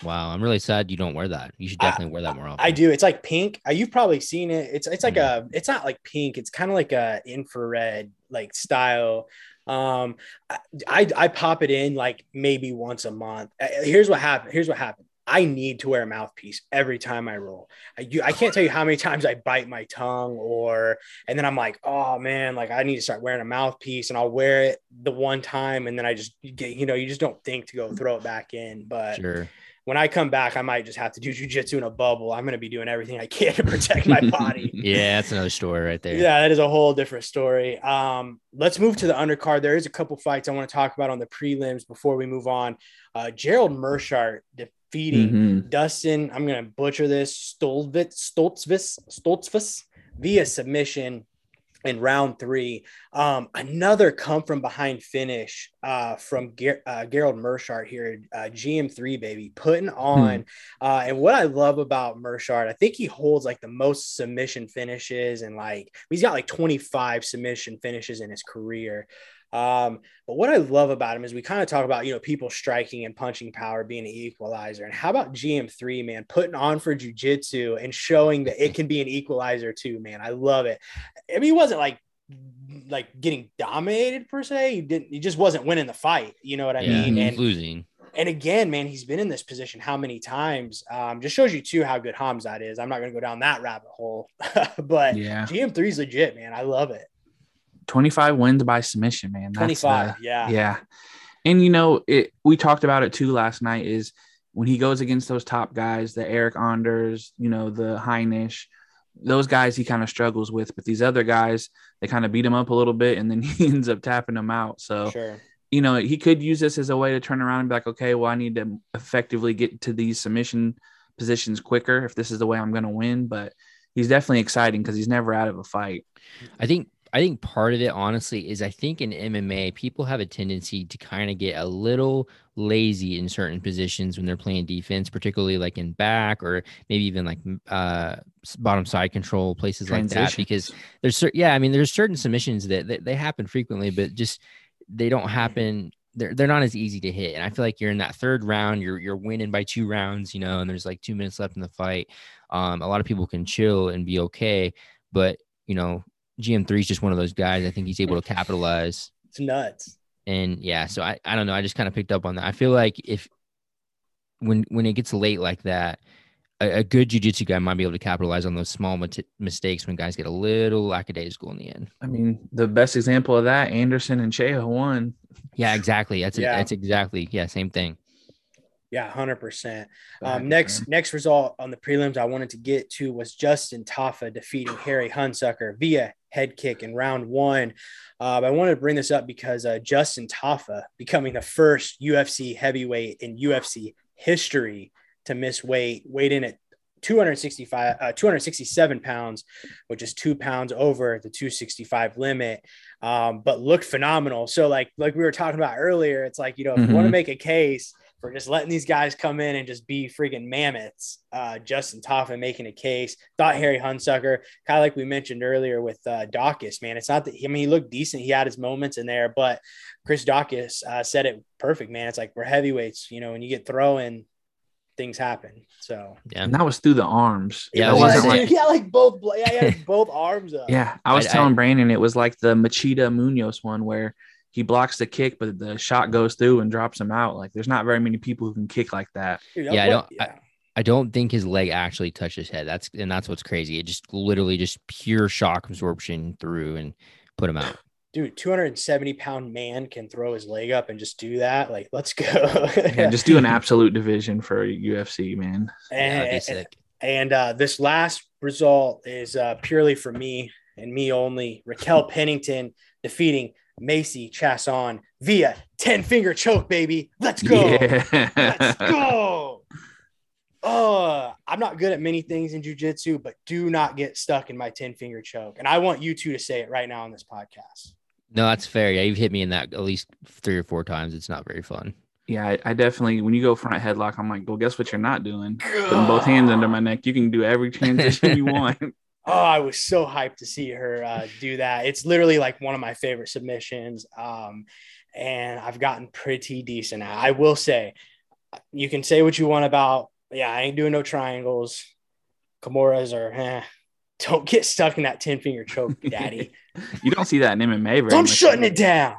Wow. I'm really sad you don't wear that. You should I- definitely wear that more often. I do. It's like pink. Uh, You've probably seen it. It's it's like a. It's not like pink. It's kind of like a infrared like style. Um, I, I I pop it in like maybe once a month. Uh, Here's what happened. Here's what happened. I need to wear a mouthpiece every time I roll. I, you, I can't tell you how many times I bite my tongue or, and then I'm like, oh man, like I need to start wearing a mouthpiece and I'll wear it the one time. And then I just get, you know, you just don't think to go throw it back in. But Sure. When I come back, I might just have to do jujitsu in a bubble. I'm going to be doing everything I can to protect my body. Yeah, that's another story right there. yeah, that is a whole different story. Um, let's move to the undercard. There is a couple fights I want to talk about on the prelims before we move on. Uh, Gerald Meerschaert defeating Mhm. Dustin. I'm going to butcher this Stolvitz, Stoltzvis, Stoltzvis via submission in round three. Um, another come from behind finish uh, from Ger- uh, Gerald Meerschaert here, uh, GM3 baby, putting on. Uh, and what I love about Meerschaert, I think he holds like the most submission finishes, and like he's got like 25 submission finishes in his career. Um, but what I love about him is we kind of talk about, you know, people striking and punching power being an equalizer. And how about GM3, man, putting on for jujitsu and showing that it can be an equalizer too, man. I love it. I mean, he wasn't like like getting dominated per se. He didn't. He just wasn't winning the fight. You know what I yeah, mean? And losing. and again, man, he's been in this position how many times? Um, just shows you too how good Hamzat is. I'm not going to go down that rabbit hole, but Yeah. GM3 is legit, man. I love it. 25 wins by submission, man. That's, 25, uh, yeah. yeah. And you know, it we talked about it too last night is when he goes against those top guys, the Eric Anders, you know, the Heinisch, those guys he kind of struggles with, but these other guys, they kind of beat him up a little bit and then he ends up tapping them out. So, Sure. you know, he could use this as a way to turn around and be like, okay, well, I need to effectively get to these submission positions quicker if this is the way I'm going to win. But he's definitely exciting because he's never out of a fight. I think I think part of it honestly is I think in MMA people have a tendency to kind of get a little lazy in certain positions when they're playing defense, particularly like in back or maybe even like uh bottom side control places like that because there's cer- yeah, I mean there's certain submissions that, that they happen frequently but just they don't happen they're, they're not as easy to hit and I feel like you're in that third round you're you're winning by two rounds you know and there's like 2 minutes left in the fight. Um a lot of people can chill and be okay but you know GM3 is just one of those guys. I think he's able to capitalize. It's nuts. And yeah, so I, I don't know. I just kind of picked up on that. I feel like if when when it gets late like that, a, a good jujitsu guy might be able to capitalize on those small mat- mistakes when guys get a little lackadaisical in the end. I mean, the best example of that, Anderson and Cheho won. Yeah, exactly. That's Yeah. that's exactly yeah, same thing. Yeah, hundred percent. Um, next, next result on the prelims I wanted to get to was Justin Tafa defeating Harry Hunsucker via head kick in round one. Um, I wanted to bring this up because uh, Justin Tafa becoming the first UFC heavyweight in UFC history to miss weight, weighed in at 265, uh, 267 pounds, which is two pounds over the 265 limit, um, but looked phenomenal. So, like, like we were talking about earlier, it's like you know, if you want to Mhm. make a case for just letting these guys come in and just be freaking mammoths. Uh, Justin Toffin making a case. Thought Harry Hunsucker, kind of like we mentioned earlier with uh, Daukaus, man. It's not that, I mean, he looked decent. He had his moments in there, but Chris Daukaus uh, said it perfect, man. It's like we're heavyweights, you know, when you get throwing, things happen. So, Yeah. And that was through the arms. Yeah, That was wasn't like, say- yeah, like both, yeah, yeah, both arms up. yeah. I was I- telling I- Brandon it was like the Machida Munoz one where he blocks the kick, but the shot goes through and drops him out. Like there's not very many people who can kick like that. Dude, Yeah, I don't- I- I don't think his leg actually touched his head. That's and that's what's crazy. It just literally just pure shock absorption through and put him out. dude, 270 pound man can throw his leg up and just do that. Like, let's go. Yeah, just do an absolute division for UFC, man. Yeah, that'd be and, sick. And uh, this last result is uh, purely for me and me only. Raquel Pennington defeating Macy Chiasson via 10 finger choke, baby. Let's go. Let's go. Oh, I'm not good at many things in jujitsu, but do not get stuck in my 10 finger choke. And I want you two to say it right now on this podcast. No, that's fair. Yeah, you've hit me in that at least three or four times. It's not very fun. Yeah, I, I definitely when you go front headlock, I'm like, well, guess what you're not doing? Putting both hands under my neck. You can do every transition you want. Oh, I was so hyped to see her uh, do that. It's literally like one of my favorite submissions. Um, and I've gotten pretty decent at. I will say, you can say what you want about, yeah, I ain't doing no triangles. Kimuras are, eh. Don't get stuck in that 10 finger choke, daddy. You don't see that in MMA very I'm shutting it down.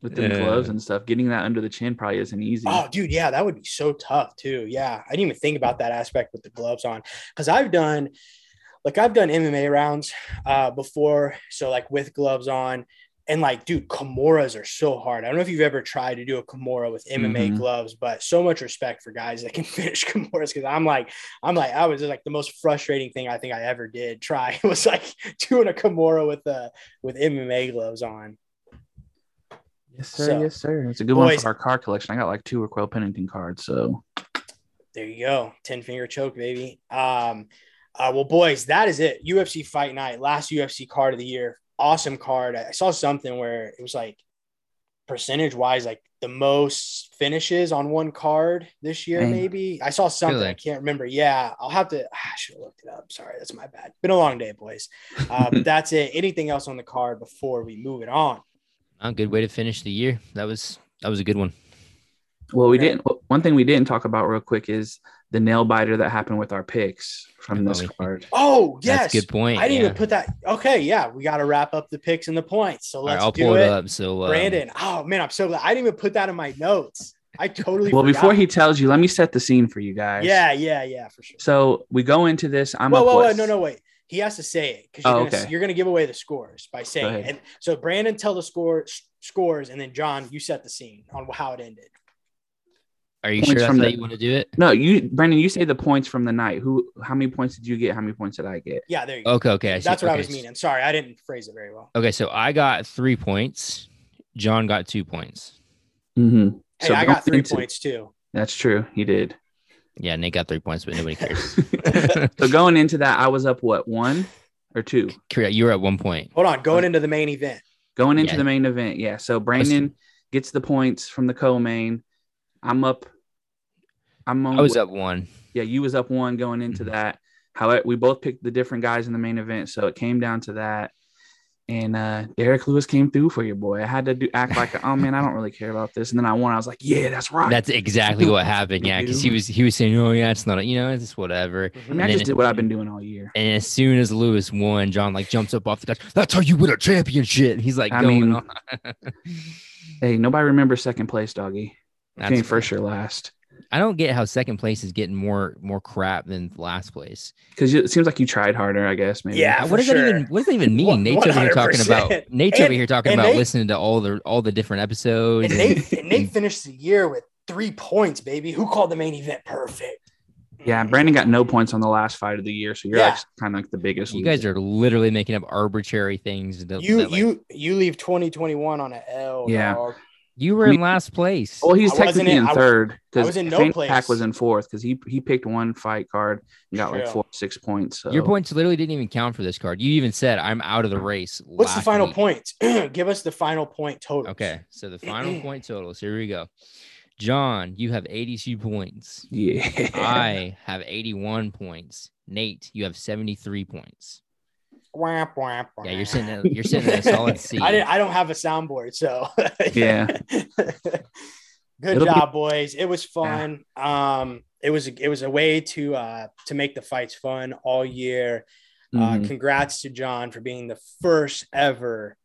with them Yeah. gloves and stuff. Getting that under the chin probably isn't easy. Oh, dude, yeah, that would be so tough too. Yeah, I didn't even think about that aspect with the gloves on because I've done, like, I've done MMA rounds uh, before, so like with gloves on, and like, dude, Kimuras are so hard. I don't know if you've ever tried to do a Kimura with MMA Mhm. gloves, but so much respect for guys that can finish Kimuras because I'm like, I'm like, I was just like the most frustrating thing I think I ever did try was like doing a Kimura with uh with MMA gloves on. yes, sir. So, yes, sir. It's a good one for our card collection. I got like two Raquel Pennington cards. So There you go. 10 finger choke, baby. Um, uh, well, boys, that is it. UFC fight night, last UFC card of the year. Awesome card. I saw something where it was like percentage wise, like the most finishes on one card this year, Dang. maybe. I saw something. Really? I can't remember. Yeah, I'll have to. I should have looked it up. Sorry, that's my bad. Been a long day, boys. Uh, but that's it. Anything else on the card before we move it on? A good way to finish the year. That was that was a good one. Well, we Okay. didn't. One thing we didn't talk about real quick is the nail biter that happened with our picks from this Oh, card. Oh yes, That's a good point. I didn't yeah. even put that. Okay, yeah, we got to wrap up the picks and the points. So let's I'll do pull it. it up. So um, Brandon. Oh man, I'm so glad. I didn't even put that in my notes. I totally. Well, before he tells you, let me set the scene for you guys. Yeah, yeah, yeah, for sure. So we go into this. I'm whoa, up whoa, whoa, no, no, wait. He has to say it because you're, Oh, gonna, okay. you're gonna give away the scores by saying it. And so Brandon tell the score scores, and then John, you set the scene on how it ended. Are you sure that's from how the- you want to do it? No, you, Brandon. You say the points from the night. Who? How many points did you get? How many points did I get? Yeah, there you go. Okay, okay. That's what I was meaning. Sorry, I didn't phrase it very well. Okay, so I got three points. John got two points. Mm-hmm. Hey, I got three points too. That's true. He did. Yeah, Nate got three points, but nobody cares. so going into that, I was up what one or two? Correct. You were at one point. Hold on, going into the main event. Going into Yeah. the main event, yeah. So Brandon gets the points from the co-main. I'm up. I'm on. I was up one. Yeah, you was up one going into Mhm. that. However, we both picked the different guys in the main event, so it came down to that. And uh Derek Lewis came through for you, boy. I had to do act like, oh man, I don't really care about this. And then I won. I was like, yeah, that's right. That's exactly what happened. Yeah, because he was he was saying, "Oh yeah, it's not, you know, it's just whatever." I mean, Mhm. I just it- did what I've been doing all year. And as soon as Lewis won, John like jumps up off the couch. That's how you win a championship. He's like I going mean, on. Hey, nobody remembers second place, doggy. That's Came fair. first or last. I don't get how second place is getting more more crap than last place. Because it seems like you tried harder, I guess. Maybe. Yeah, what for does that even what does that even mean? One- Nate's over here talking about Nate's over here talking about Nate- listening to all the all the different episodes. And and- Nate, and Nate finished the year with three points, baby. Who called the main event perfect? Yeah, Brandon got no points on the last fight of the year, so you're Yeah. actually kind of like the biggest. you guys are literally making up arbitrary things. That, You that, like- you you leave 2021 on an L. Yeah. dog. You were I mean- in last place. Well, he's I technically in- in third because was in no Pack was in fourth because he he picked one fight card and got like four six points. So. Your points literally didn't even count for this card. You even said I'm out of the race. What's the final week." point? Give us the final point total. Okay, so the final point totals. Here we go. John, you have 82 points. Yeah. I have 81 points. Nate, you have 73 points. Wah, wah, wah. Yeah, you're sitting at, you're sitting at a solid C. I didn't. I don't have a soundboard, so Yeah. Good It'll be- job, boys. It was fun. Um, it was it was a way to uh to make the fights fun all year. Uh, Mhm. congrats to John for being the first ever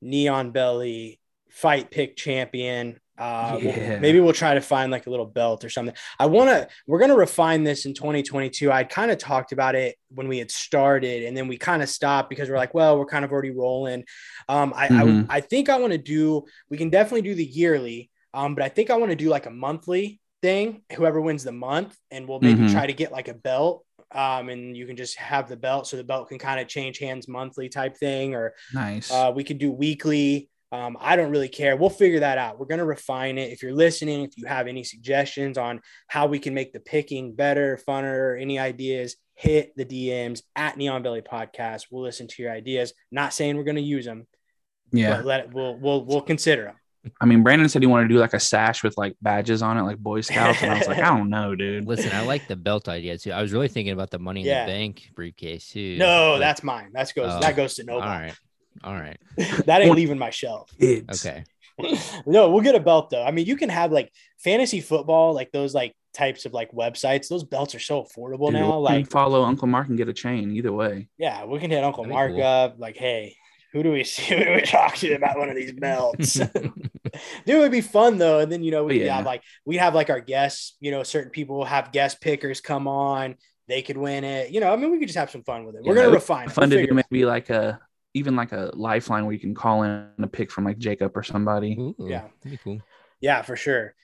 Neon Belly fight pick champion. Uh, we'll- maybe we'll try to find like a little belt or something. I want to, we're going to refine this in 2022. I kind of talked about it when we had started and then we kind of stopped because we're like, well, we're kind of already rolling. Um, I, Mhm. I, I think I want to do, we can definitely do the yearly, um, but I think I want to do like a monthly thing, whoever wins the month, and we'll maybe Mhm. try to get like a belt. Um, and you can just have the belt so the belt can kind of change hands monthly type thing, or nice. uh, we could do weekly. Um, I don't really care. We'll figure that out. We're going to refine it. If you're listening, if you have any suggestions on how we can make the picking better, funner, any ideas, hit the DMs at Neon Belly Podcast. We'll listen to your ideas. Not saying we're going to use them, yeah. but let it, we'll we'll we'll consider them. I mean, Brandon said he wanted to do like a sash with like badges on it, like Boy Scouts. And I was like, I don't know, dude. Listen, I like the belt idea too. I was really thinking about the money in Yeah. the bank briefcase too. No, but- that's mine. That's goes Oh. that goes to all nobody. right. All right. that ain't leaving my shelf. Kids. Okay. no, we'll get a belt though. I mean, you can have like fantasy football, like those like types of like websites. Those belts are so affordable Dude, now. we'll Like, follow Uncle Mark and get a chain either way. yeah, we can hit Uncle That'd Mark cool. up. Like, hey, who do we see? Who do we talk to about one of these belts? Dude, it would be fun though. And then you know we Oh, yeah. have like we have like our guests. You know, certain people will have guest pickers come on. They could win it. You know, I mean, we could just have some fun with it. We're Yeah, gonna it'd refine. it. Fun We'll to do figure it maybe like a even like a lifeline where you can call in a pick from like Jacob or somebody. Ooh, Yeah. Cool. Yeah, for sure.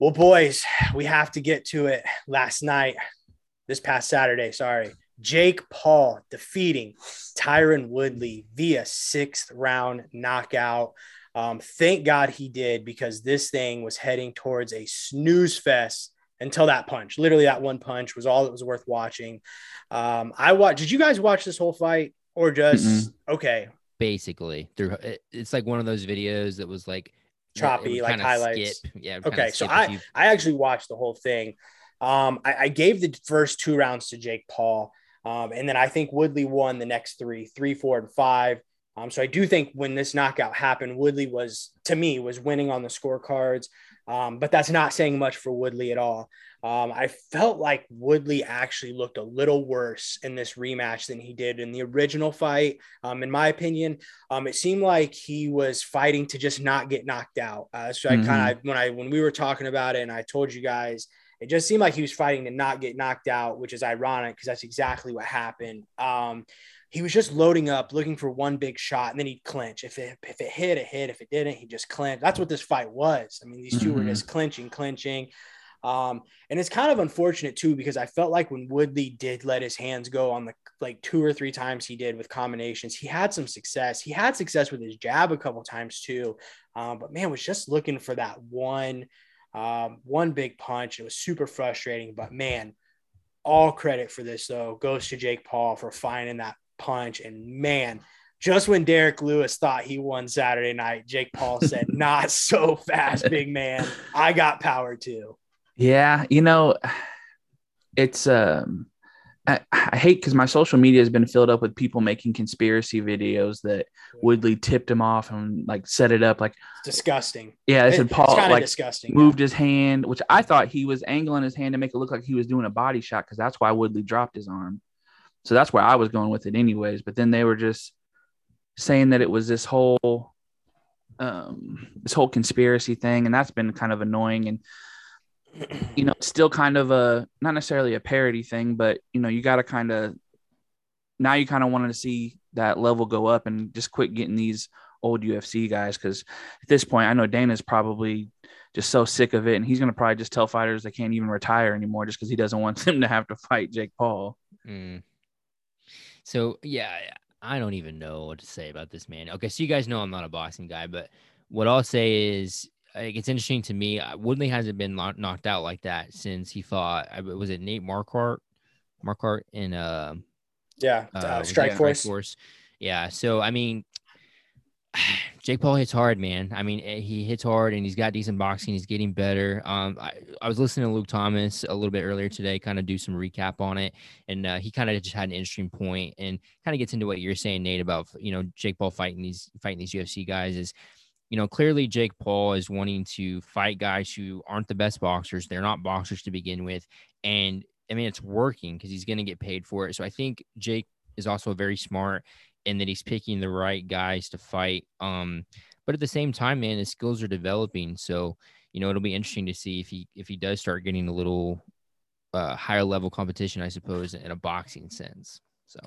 Well, boys, we have to get to it. Last night, this past Saturday, sorry, Jake Paul defeating Tyron Woodley via sixth round knockout. Um, thank God he did because this thing was heading towards a snooze fest until that punch. Literally, that one punch was all that was worth watching. Um, I watched. Did you guys watch this whole fight or just okay? Basically, through it's like one of those videos that was like Choppy, like highlights. Skip. Yeah. it would kinda Okay, so I few- I actually watched the whole thing. Um, I, I gave the first two rounds to Jake Paul, um, and then I think Woodley won the next three, three, four, and five. Um, so I do think when this knockout happened, Woodley was to me was winning on the scorecards. Um, but that's not saying much for Woodley at all. Um, I felt like Woodley actually looked a little worse in this rematch than he did in the original fight. Um, in my opinion, um, it seemed like he was fighting to just not get knocked out. Uh, so I mm-hmm. kind of when I when we were talking about it, and I told you guys, it just seemed like he was fighting to not get knocked out, which is ironic because that's exactly what happened. Um, he was just loading up, looking for one big shot, and then he'd clinch. If it if it hit, it hit. If it didn't, he just clinched. That's what this fight was. I mean, these 2 mm-hmm. were just clinching, clinching. Um, and it's kind of unfortunate too because I felt like when Woodley did let his hands go on the like two or three times he did with combinations, he had some success. He had success with his jab a couple times too, um, but man was just looking for that one, um, one big punch. It was super frustrating, but man, all credit for this though goes to Jake Paul for finding that punch. And man, just when Derek Lewis thought he won Saturday night, Jake Paul said, Not so fast, big man. I got power too. Yeah, you know, it's um I, I hate because my social media has been filled up with people making conspiracy videos that Woodley tipped him off and like set it up like it's disgusting. Yeah, they said Paul like disgusting, moved yeah. his hand, which I thought he was angling his hand to make it look like he was doing a body shot because that's why Woodley dropped his arm. So that's where I was going with it, anyways. But then they were just saying that it was this whole, um, this whole conspiracy thing, and that's been kind of annoying. And you know, still kind of a not necessarily a parody thing, but you know, you got to kind of now you kind of wanted to see that level go up and just quit getting these old UFC guys because at this point, I know Dana's probably just so sick of it, and he's going to probably just tell fighters they can't even retire anymore just because he doesn't want them to have to fight Jake Paul. Mm. So yeah, I don't even know what to say about this man. Okay, so you guys know I'm not a boxing guy, but what I'll say is like, it's interesting to me. Uh, Woodley hasn't been knocked out like that since he fought. Was it Nate Marquardt? Marquardt in uh, yeah, uh, uh, Strike Force. Force. Yeah. So I mean, Jake Paul hits hard, man. I mean, eh, he hits hard and he's got decent boxing. He's getting better. Um, I, I was listening to Luke Thomas a little bit earlier today, kind of do some recap on it, and uh, he kind of just had an interesting point and kind of gets into what you're saying, Nate, about you know Jake Paul fighting these fighting these UFC guys. Is you know clearly Jake Paul is wanting to fight guys who aren't the best boxers. They're not boxers to begin with, and I mean it's working because he's going to get paid for it. So I think Jake is also very smart and that he's picking the right guys to fight. Um, but at the same time, man, his skills are developing. So, you know, it'll be interesting to see if he if he does start getting a little uh, higher level competition, I suppose, in a boxing sense. So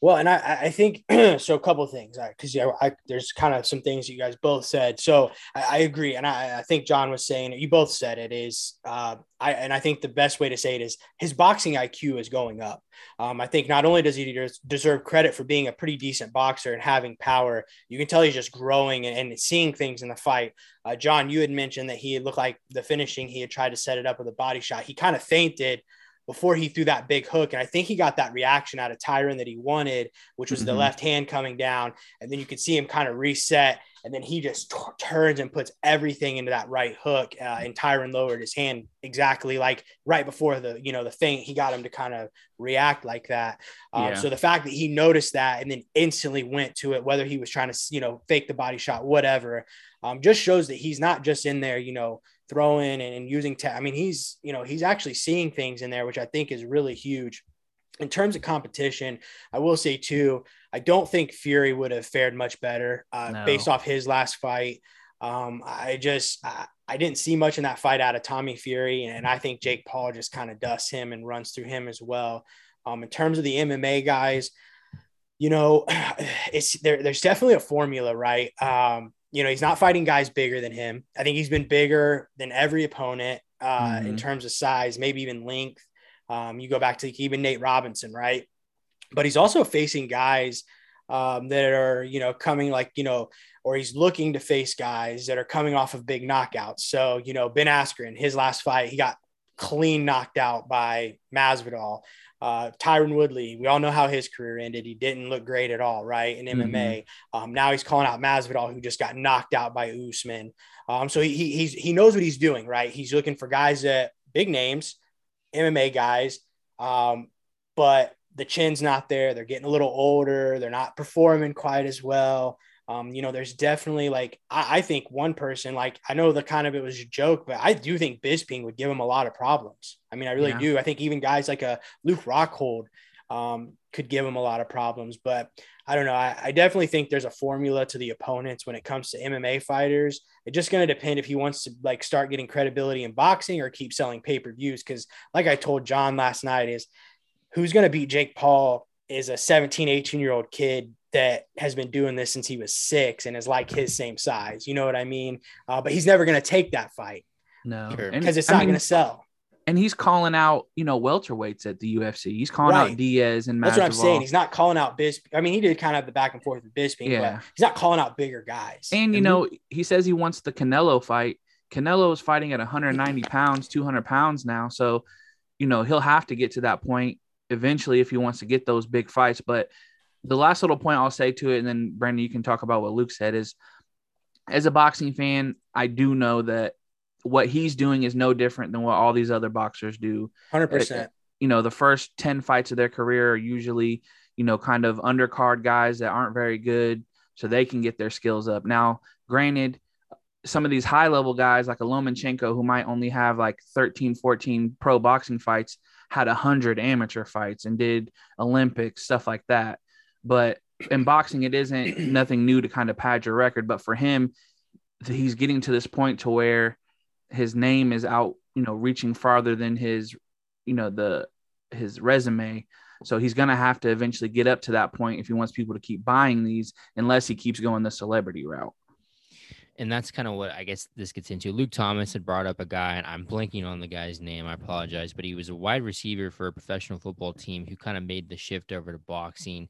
well, and I, I think so. A couple things, because yeah, I, there's kind of some things you guys both said. So I, I agree, and I, I, think John was saying you both said it is. Uh, I and I think the best way to say it is his boxing IQ is going up. Um, I think not only does he deserve credit for being a pretty decent boxer and having power, you can tell he's just growing and, and seeing things in the fight. Uh, John, you had mentioned that he looked like the finishing. He had tried to set it up with a body shot. He kind of feinted before he threw that big hook. And I think he got that reaction out of Tyron that he wanted, which was mm-hmm. the left hand coming down. And then you could see him kind of reset. And then he just t- turns and puts everything into that right hook. Uh, and Tyron lowered his hand exactly like right before the, you know, the feint. He got him to kind of react like that. Um, yeah. So the fact that he noticed that and then instantly went to it, whether he was trying to, you know, fake the body shot, whatever, um, just shows that he's not just in there, you know, throwing and, using. Te- I mean, he's you know he's actually seeing things in there, which I think is really huge. In terms of competition, I will say too, I don't think Fury would have fared much better uh, no. based off his last fight. Um, I just I, I, didn't see much in that fight out of Tommy Fury, and I think Jake Paul just kind of dusts him and runs through him as well. Um, in terms of the MMA guys, you know, it's there. There's definitely a formula, right? Um, you know, he's not fighting guys bigger than him. I think he's been bigger than every opponent uh, mm-hmm. in terms of size, maybe even length. Um, you go back to even Nate Robinson, right? But he's also facing guys um, that are, you know, coming like, you know, or he's looking to face guys that are coming off of big knockouts. So, you know, Ben Askren, his last fight, he got clean knocked out by Masvidal. Uh, Tyron Woodley, we all know how his career ended. He didn't look great at all, right? In MMA. Mm-hmm. Um, now he's calling out Masvidal, who just got knocked out by Usman. Um, so he, he, he's, he knows what he's doing, right? He's looking for guys that big names, MMA guys. Um, but the chin's not there. They're getting a little older. They're not performing quite as well. Um, you know, there's definitely like I, I, think one person, like I know the kind of it was a joke, but I do think Bisping would give him a lot of problems. I mean, I really yeah. do. I think even guys like a Luke Rockhold um, could give him a lot of problems. But I don't know. I, I, definitely think there's a formula to the opponents when it comes to MMA fighters. It's just going to depend if he wants to like start getting credibility in boxing or keep selling pay per views. Because like I told John last night, is who's going to beat Jake Paul is a 17, 18 year old kid that has been doing this since he was six and is like his same size. You know what I mean? Uh, but he's never going to take that fight. No, because it's not going to sell. And he's calling out, you know, welterweights at the UFC. He's calling right. out Diaz and Masvidal. That's what I'm saying. He's not calling out Bisping. I mean, he did kind of the back and forth with Bisping, yeah. but he's not calling out bigger guys. And, you and know, he, he says he wants the Canelo fight. Canelo is fighting at 190 pounds, 200 pounds now. So, you know, he'll have to get to that point eventually if he wants to get those big fights. But the last little point I'll say to it, and then Brandon, you can talk about what Luke said is as a boxing fan, I do know that what he's doing is no different than what all these other boxers do. 100%. You know, the first 10 fights of their career are usually, you know, kind of undercard guys that aren't very good so they can get their skills up. Now, granted, some of these high level guys like a Lomachenko who might only have like 13, 14 pro boxing fights had 100 amateur fights and did Olympics, stuff like that. But in boxing, it isn't nothing new to kind of pad your record. But for him, he's getting to this point to where his name is out, you know, reaching farther than his, you know, the his resume. So he's going to have to eventually get up to that point if he wants people to keep buying these, unless he keeps going the celebrity route and that's kind of what I guess this gets into. Luke Thomas had brought up a guy, and I'm blanking on the guy's name. I apologize, but he was a wide receiver for a professional football team who kind of made the shift over to boxing.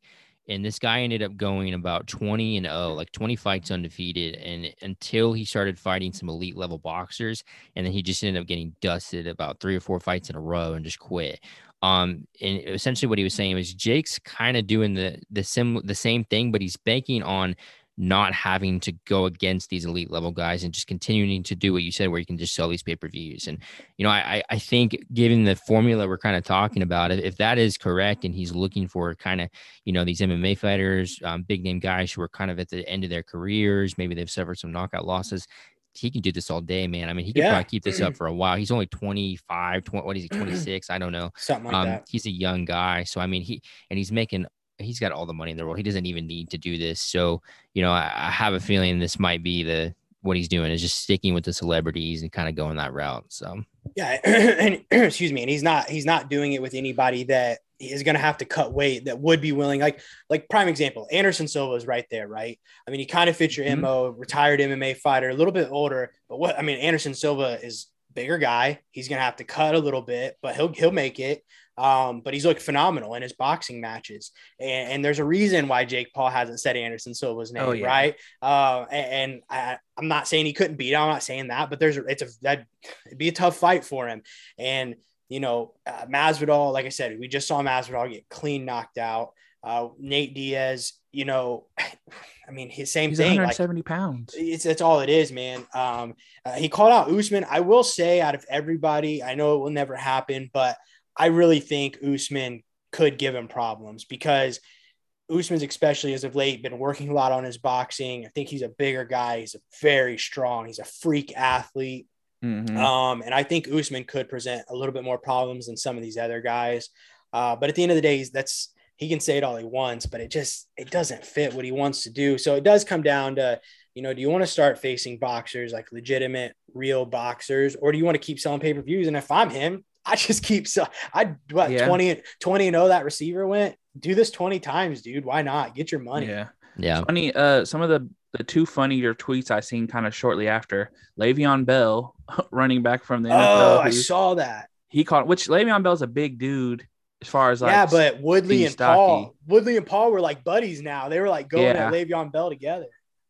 And this guy ended up going about 20 and 0, like 20 fights undefeated. And until he started fighting some elite level boxers, and then he just ended up getting dusted about three or four fights in a row and just quit. Um, and essentially what he was saying was Jake's kind of doing the the sim the same thing, but he's banking on not having to go against these elite level guys and just continuing to do what you said, where you can just sell these pay per views. And, you know, I, I think given the formula we're kind of talking about, if that is correct and he's looking for kind of, you know, these MMA fighters, um, big name guys who are kind of at the end of their careers, maybe they've suffered some knockout losses. He can do this all day, man. I mean, he can yeah. probably keep this up for a while. He's only 25, 20, what is he, 26? I don't know. Something like um, that. He's a young guy. So, I mean, he, and he's making he's got all the money in the world. He doesn't even need to do this. So, you know, I, I have a feeling this might be the what he's doing is just sticking with the celebrities and kind of going that route. So yeah, and excuse me, and he's not he's not doing it with anybody that is going to have to cut weight that would be willing. Like like prime example, Anderson Silva is right there, right? I mean, he kind of fits your mm-hmm. mo, retired MMA fighter, a little bit older, but what I mean, Anderson Silva is bigger guy. He's going to have to cut a little bit, but he'll he'll make it. Um, but he's looked phenomenal in his boxing matches, and, and, there's a reason why Jake Paul hasn't said Anderson Silva's name, oh, yeah. right? Uh, and, and I, am not saying he couldn't beat him. I'm not saying that, but there's a, it's a that it'd be a tough fight for him. And you know, uh, Masvidal, like I said, we just saw Masvidal get clean knocked out. Uh, Nate Diaz, you know, I mean, his same He's thing. 170 like, pounds. It's that's all it is, man. Um, uh, he called out Usman. I will say, out of everybody, I know it will never happen, but I really think Usman could give him problems because Usman's especially as of late been working a lot on his boxing. I think he's a bigger guy. He's a very strong. He's a freak athlete. Mm-hmm. Um, and I think Usman could present a little bit more problems than some of these other guys. Uh, but at the end of the day, that's he can say it all he wants, but it just it doesn't fit what he wants to do. So it does come down to, you know, do you want to start facing boxers like legitimate, real boxers, or do you want to keep selling pay per views? And if I'm him, I just keep so I what yeah. 20 20 and 0 that receiver went. Do this 20 times, dude. Why not? Get your money. Yeah. Yeah. Funny, uh some of the the two funnier tweets I seen kind of shortly after Le'Veon Bell running back from the NFL. Oh, I saw that. He caught which Le'Veon Bell's a big dude as far as like yeah, but Woodley and stocky. Paul, Woodley and Paul were like buddies now. They were like going yeah. at Le'Veon Bell together.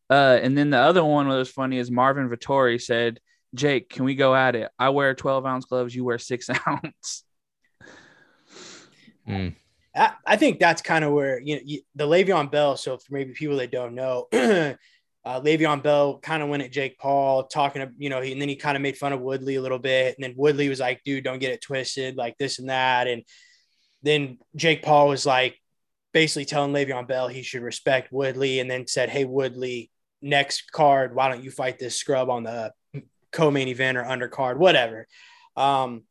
Uh, and then the other one was funny is Marvin Vettori said Jake, can we go at it? I wear 12 ounce gloves, you wear six ounce. Mm. I, I, think that's kind of where you know you, the Le'Veon Bell. So for maybe people that don't know, uh, Le'Veon Bell kind of went at Jake Paul talking to you know, he, and then he kind of made fun of Woodley a little bit, and then Woodley was like, "Dude, don't get it twisted, like this and that." And then Jake Paul was like basically telling Le'Veon Bell he should respect Woodley, and then said, "Hey Woodley, next card, why don't you fight this scrub on the co-main event or undercard, whatever." Um,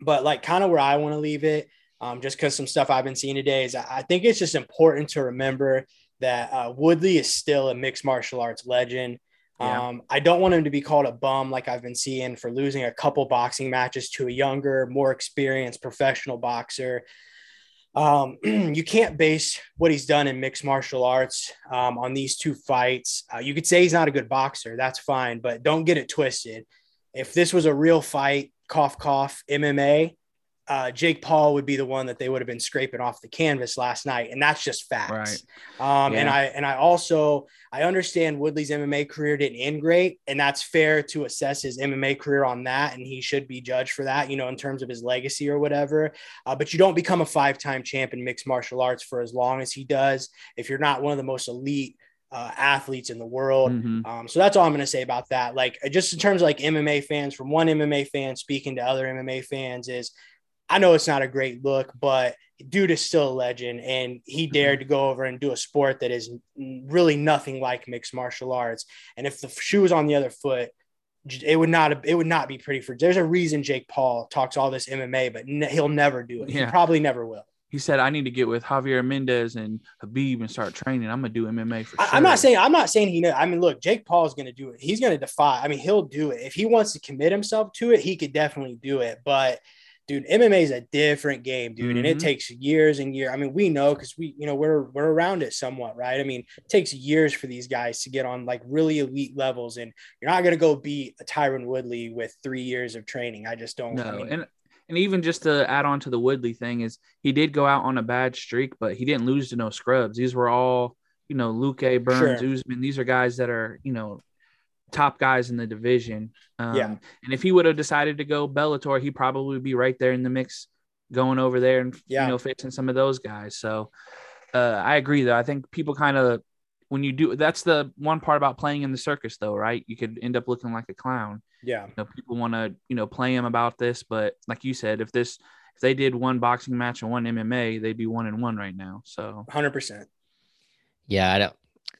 but like kind of where I want to leave it, um, just because some stuff I've been seeing today is I think it's just important to remember that uh, Woodley is still a mixed martial arts legend. Yeah. Um, I don't want him to be called a bum like I've been seeing for losing a couple boxing matches to a younger, more experienced professional boxer. Um, you can't base what he's done in mixed martial arts um, on these two fights. Uh, you could say he's not a good boxer, that's fine, but don't get it twisted. If this was a real fight, cough, cough, MMA, uh, Jake Paul would be the one that they would have been scraping off the canvas last night, and that's just facts. Right. Um, yeah. And I and I also I understand Woodley's MMA career didn't end great, and that's fair to assess his MMA career on that, and he should be judged for that, you know, in terms of his legacy or whatever. Uh, but you don't become a five-time champion mixed martial arts for as long as he does if you're not one of the most elite uh, athletes in the world. Mm-hmm. Um, so that's all I'm going to say about that. Like, just in terms of like MMA fans, from one MMA fan speaking to other MMA fans, is I know it's not a great look, but dude is still a legend, and he mm-hmm. dared to go over and do a sport that is really nothing like mixed martial arts. And if the shoe was on the other foot, it would not it would not be pretty for. There's a reason Jake Paul talks all this MMA, but ne- he'll never do it. Yeah. He probably never will. He said, "I need to get with Javier Mendez and Khabib and start training. I'm gonna do MMA for sure." I'm not saying I'm not saying he. Know, I mean, look, Jake Paul's gonna do it. He's gonna defy. I mean, he'll do it if he wants to commit himself to it. He could definitely do it, but dude, MMA is a different game, dude, mm-hmm. and it mm-hmm. takes years and years. I mean, we know because we, you know, we're we're around it somewhat, right? I mean, it takes years for these guys to get on like really elite levels, and you're not gonna go beat a Tyron Woodley with three years of training. I just don't. No, I mean, and and even just to add on to the Woodley thing is he did go out on a bad streak, but he didn't lose to no scrubs. These were all, you know, Luque, Burns, sure. Usman. These are guys that are, you know, top guys in the division. Um, yeah. And if he would have decided to go Bellator, he probably would be right there in the mix, going over there and yeah. you know facing some of those guys. So uh, I agree though. I think people kind of when you do that's the one part about playing in the circus though, right? You could end up looking like a clown. Yeah. You know, people want to you know play him about this, but like you said, if this if they did one boxing match and one MMA, they'd be one and one right now. So hundred percent. Yeah, I don't.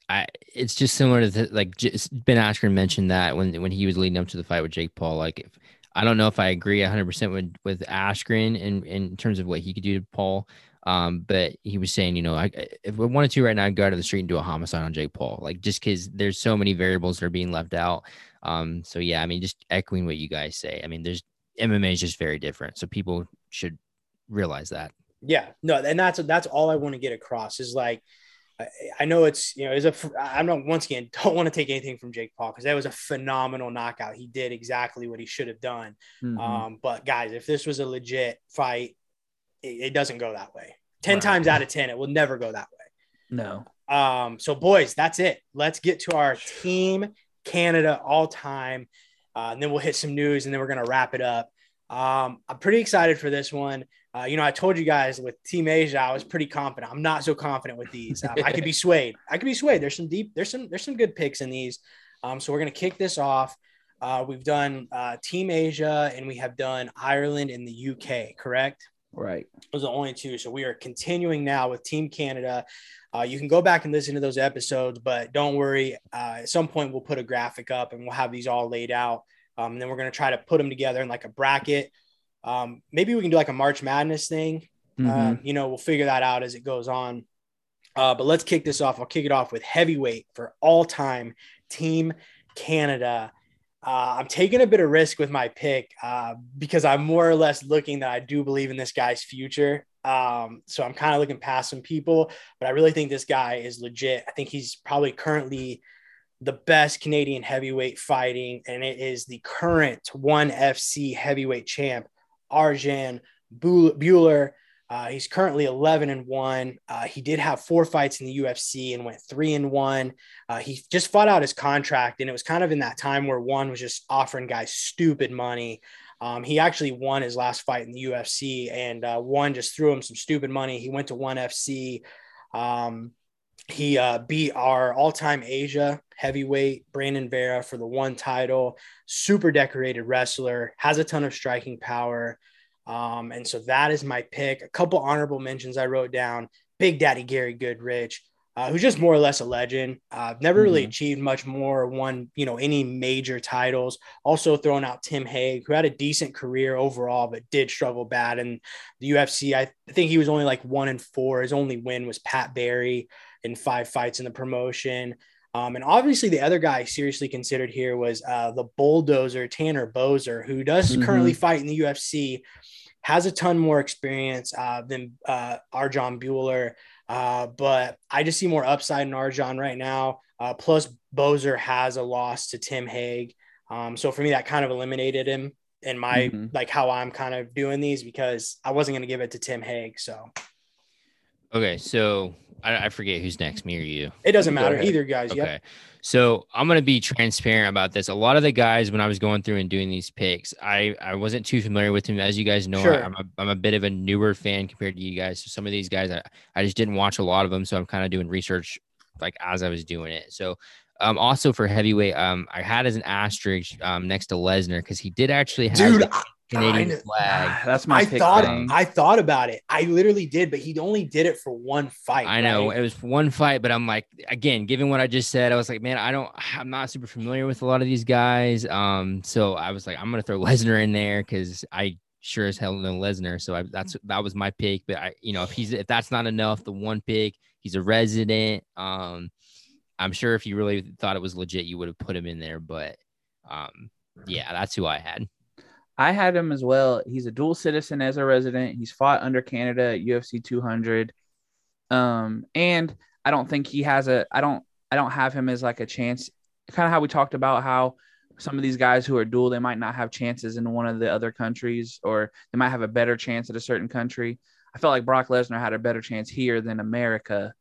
I it's just similar to the, like just Ben Askren mentioned that when when he was leading up to the fight with Jake Paul. Like, if, I don't know if I agree 100 percent with with Askren in in terms of what he could do to Paul. Um, but he was saying, you know, I, if I wanted to right now, I'd go out of the street and do a homicide on Jake Paul, like just because there's so many variables that are being left out. Um, so yeah, I mean, just echoing what you guys say. I mean, there's MMA is just very different, so people should realize that. Yeah, no, and that's that's all I want to get across is like I know it's you know is a I'm not once again don't want to take anything from Jake Paul because that was a phenomenal knockout. He did exactly what he should have done. Mm-hmm. Um, but guys, if this was a legit fight, it, it doesn't go that way. Ten right. times out of ten, it will never go that way. No. Um. So boys, that's it. Let's get to our team Canada all time, uh, and then we'll hit some news, and then we're gonna wrap it up. Um, I'm pretty excited for this one. Uh, you know, I told you guys with Team Asia, I was pretty confident. I'm not so confident with these. Um, I could be swayed. I could be swayed. There's some deep. There's some. There's some good picks in these. Um, so we're gonna kick this off. Uh, we've done uh, Team Asia and we have done Ireland and the UK. Correct. Right. Those are the only two. So we are continuing now with Team Canada. Uh, you can go back and listen to those episodes, but don't worry. Uh, at some point, we'll put a graphic up and we'll have these all laid out. Um, and then we're going to try to put them together in like a bracket. Um, maybe we can do like a March Madness thing. Mm-hmm. Uh, you know, we'll figure that out as it goes on. Uh, but let's kick this off. I'll kick it off with heavyweight for all time Team Canada. Uh, I'm taking a bit of risk with my pick uh, because I'm more or less looking that I do believe in this guy's future. Um, so I'm kind of looking past some people, but I really think this guy is legit. I think he's probably currently the best Canadian heavyweight fighting, and it is the current ONE FC heavyweight champ, Arjan Bhullar. Uh, he's currently 11 and one. Uh, he did have four fights in the UFC and went three and one. Uh, he just fought out his contract, and it was kind of in that time where one was just offering guys stupid money. Um, he actually won his last fight in the UFC, and uh, one just threw him some stupid money. He went to ONE FC. Um, he uh, beat our all-time Asia heavyweight Brandon Vera for the one title. Super decorated wrestler, has a ton of striking power. Um, and so that is my pick. A couple honorable mentions I wrote down. Big Daddy Gary Goodridge, uh, who's just more or less a legend. Uh, never really mm-hmm. achieved much more, won you know any major titles. Also throwing out Tim Hague, who had a decent career overall, but did struggle bad in the UFC. I think he was only like one and four. His only win was Pat Barry in five fights in the promotion. Um, and obviously, the other guy seriously considered here was uh, the bulldozer Tanner Boser, who does mm-hmm. currently fight in the UFC, has a ton more experience uh, than uh, Arjan Bhullar. Uh, but I just see more upside in Arjan right now. Uh, plus, Boser has a loss to Tim Hague. Um, so for me, that kind of eliminated him in my mm-hmm. like how I'm kind of doing these because I wasn't going to give it to Tim Hague. So, okay. So I, I forget who's next, me or you. It doesn't matter. Either guys. Okay. Yep. So I'm gonna be transparent about this. A lot of the guys, when I was going through and doing these picks, I I wasn't too familiar with them. As you guys know, sure. I'm a I'm a bit of a newer fan compared to you guys. So some of these guys, I, I just didn't watch a lot of them. So I'm kind of doing research like as I was doing it. So um, also for heavyweight, um, I had as an asterisk um, next to Lesnar because he did actually have. Dude, Canadian I, flag. That's my. I thought. Thing. I thought about it. I literally did, but he only did it for one fight. I know it was one fight, but I'm like, again, given what I just said, I was like, man, I don't. I'm not super familiar with a lot of these guys. Um, so I was like, I'm gonna throw Lesnar in there because I sure as hell know Lesnar. So I, that's that was my pick. But I, you know, if he's if that's not enough, the one pick, he's a resident. Um, I'm sure if you really thought it was legit, you would have put him in there. But um, yeah, that's who I had. I had him as well. He's a dual citizen as a resident. He's fought under Canada at UFC 200. Um, and I don't think he has a. I don't. I don't have him as like a chance. Kind of how we talked about how some of these guys who are dual, they might not have chances in one of the other countries, or they might have a better chance at a certain country. I felt like Brock Lesnar had a better chance here than America.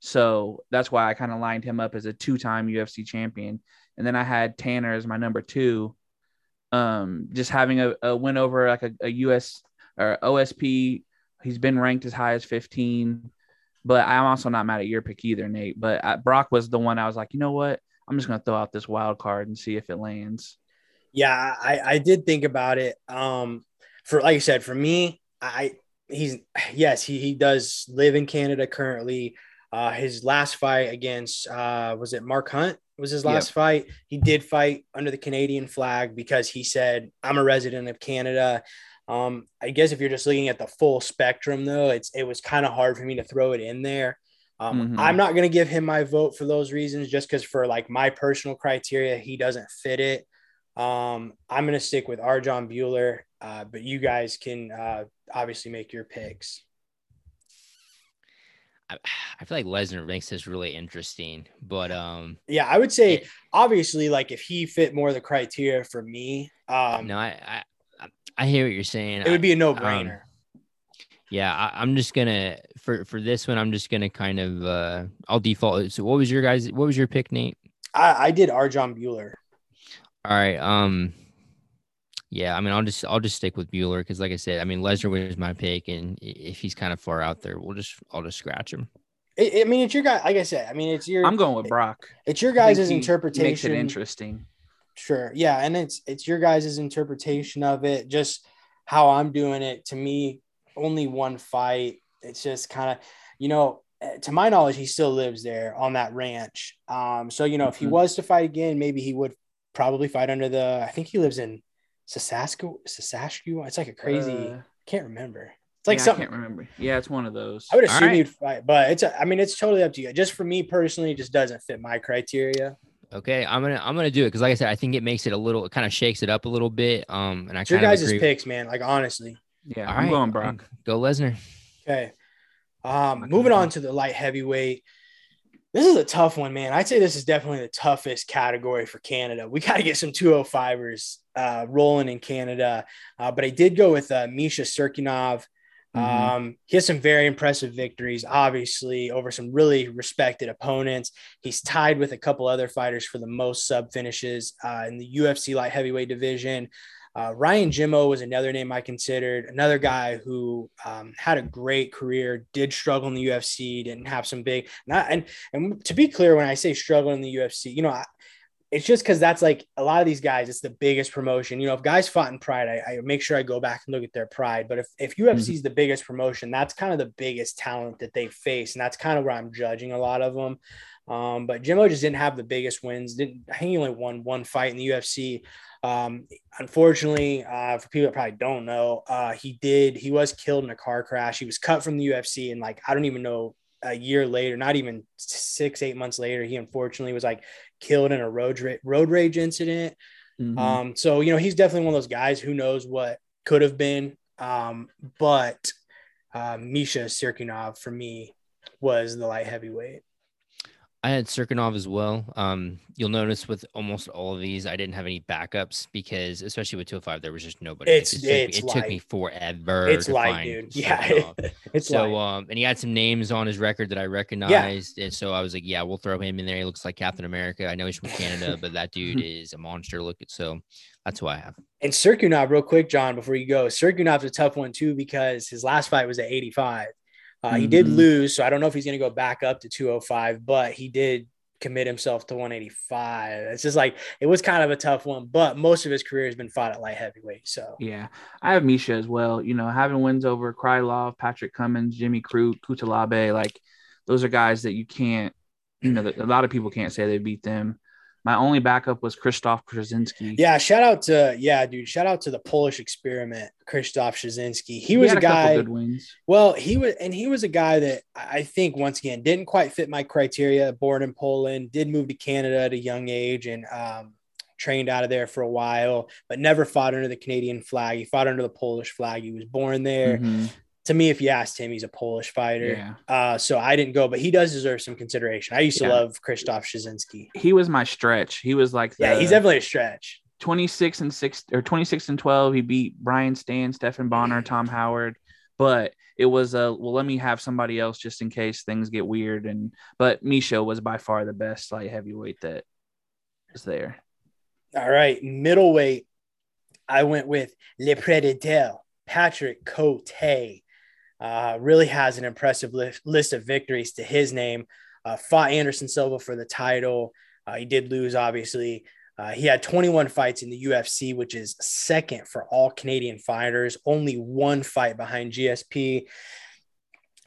So that's why I kind of lined him up as a two time UFC champion. And then I had Tanner as my number two um, just having a, a win over like a, a US or OSP. He's been ranked as high as 15, but I'm also not mad at your pick either, Nate. But uh, Brock was the one I was like, you know what? I'm just going to throw out this wild card and see if it lands. Yeah, I, I did think about it. Um, for like I said, for me, I he's yes, he, he does live in Canada currently. Uh, his last fight against uh, was it Mark Hunt? Was his last yep. fight. He did fight under the Canadian flag because he said, "I'm a resident of Canada." Um, I guess if you're just looking at the full spectrum, though, it's it was kind of hard for me to throw it in there. Um, mm-hmm. I'm not going to give him my vote for those reasons, just because for like my personal criteria, he doesn't fit it. Um, I'm going to stick with Arjan Bhullar, uh, but you guys can uh, obviously make your picks. I feel like Lesnar makes this really interesting, but um, yeah, I would say it, obviously, like if he fit more of the criteria for me, um, no, I, I, I hear what you're saying. It would be a no brainer. Um, yeah, I, am just gonna for for this one, I'm just gonna kind of uh, I'll default. So, what was your guys? What was your pick, Nate? I, I did Arjan Bhullar. All right, um, yeah, I mean, I'll just I'll just stick with Bhullar because, like I said, I mean, Lesnar was my pick, and if he's kind of far out there, we'll just I'll just scratch him. I, I mean, it's your guy. Like I said, I mean, it's your. I'm going with Brock. It's your guys' interpretation. Makes it interesting. Sure. Yeah, and it's it's your guys' interpretation of it. Just how I'm doing it. To me, only one fight. It's just kind of, you know, eh, to my knowledge, he still lives there on that ranch. Um, so you know, mm-hmm. if he mm-hmm. was to fight again, maybe he would probably fight under the. I think he lives in Saskatchewan. Saskatchewan. It's like a crazy. Uh, can't remember. It's like yeah, something. I can't remember. Yeah, it's one of those. I would assume right. you'd fight, but it's. A, I mean, it's totally up to you. Just for me personally, it just doesn't fit my criteria. Okay, I'm gonna I'm gonna do it because, like I said, I think it makes it a little. It kind of shakes it up a little bit. Um, and I it's your guys' agree. picks, man. Like honestly. Yeah, All I'm right. going Brock. Go Lesnar. Okay. Um, moving on to the light heavyweight. This is a tough one, man. I'd say this is definitely the toughest category for Canada. We got to get some 205ers uh, rolling in Canada. Uh, but I did go with uh, Misha Cirkunov. Mm-hmm. Um, he has some very impressive victories, obviously, over some really respected opponents. He's tied with a couple other fighters for the most sub finishes uh, in the UFC light heavyweight division. Uh, Ryan Jimmo was another name I considered, another guy who um, had a great career, did struggle in the UFC, didn't have some big, not, and, and to be clear, when I say struggle in the UFC, you know, I, it's just because that's like a lot of these guys, it's the biggest promotion. You know, if guys fought in Pride, I, I make sure I go back and look at their Pride. But if, if UFC Mhm. is the biggest promotion, that's kind of the biggest talent that they face. And that's kind of where I'm judging a lot of them. Um, but Jimmo just didn't have the biggest wins. Didn't I think he only won one fight in the UFC. Um, unfortunately, uh, for people that probably don't know, uh, he did. He was killed in a car crash. He was cut from the UFC, and like I don't even know a year later, not even six eight months later, he unfortunately was like killed in a road ra- road rage incident. Mhm. Um, so you know he's definitely one of those guys who knows what could have been. Um, but uh, Misha Cirkunov for me was the light heavyweight. I had Cirkunov as well. Um, you'll notice with almost all of these, I didn't have any backups because, especially with 205, there was just nobody. It's- it took, me- it's it took me forever. It's to light, dude. Yeah, It's so, um, and he had some names on his record that I recognized, and so I was like, yeah, we'll throw him in there. He looks like Captain America. I know he's from Canada, but that dude is a monster. Look at so that's who I have. And Cirkunov, real quick, John, before you go, Cirkunov's a tough one too because his last fight was at 85. Uh, He did Mhm. lose, so I don't know if he's going to go back up to 205, but he did commit himself to 185. It's just like it was kind of a tough one, but most of his career has been fought at light heavyweight. So Yeah, I have Misha as well. You know, having wins over Krylov, Patrick Cummins, Jimmy Crute, Cutelaba, like those are guys that you can't, you know, that a lot of people can't say they beat them. My only backup was Krzysztof Soszynski. yeah, shout out to yeah, dude. Shout out to the Polish experiment, Krzysztof Soszynski. He was had a couple guy. good wins. Well, he was, and he was a guy that I think once again didn't quite fit my criteria. Born in Poland, did move to Canada at a young age, and um, trained out of there for a while, but never fought under the Canadian flag. He fought under the Polish flag. He was born there. Mhm. To me, if you asked him, he's a Polish fighter. Yeah, Uh, so I didn't go, but he does deserve some consideration. I used to love Krzysztof Soszynski. he was my stretch. He was like Yeah, he's definitely a stretch. 26 and 6 or 26 and 12 he beat brian stann stephen bonnar tom howard but it was a well let me have somebody else just in case things get weird and but misha was by far the best light heavyweight that was there All right, middleweight. I went with Le Predateur, Patrick Cote. Uh, really has an impressive list, list of victories to his name. Uh, fought Anderson Silva for the title. Uh, he did lose, obviously. Uh, he had 21 fights in the UFC, which is second for all Canadian fighters, only one fight behind GSP.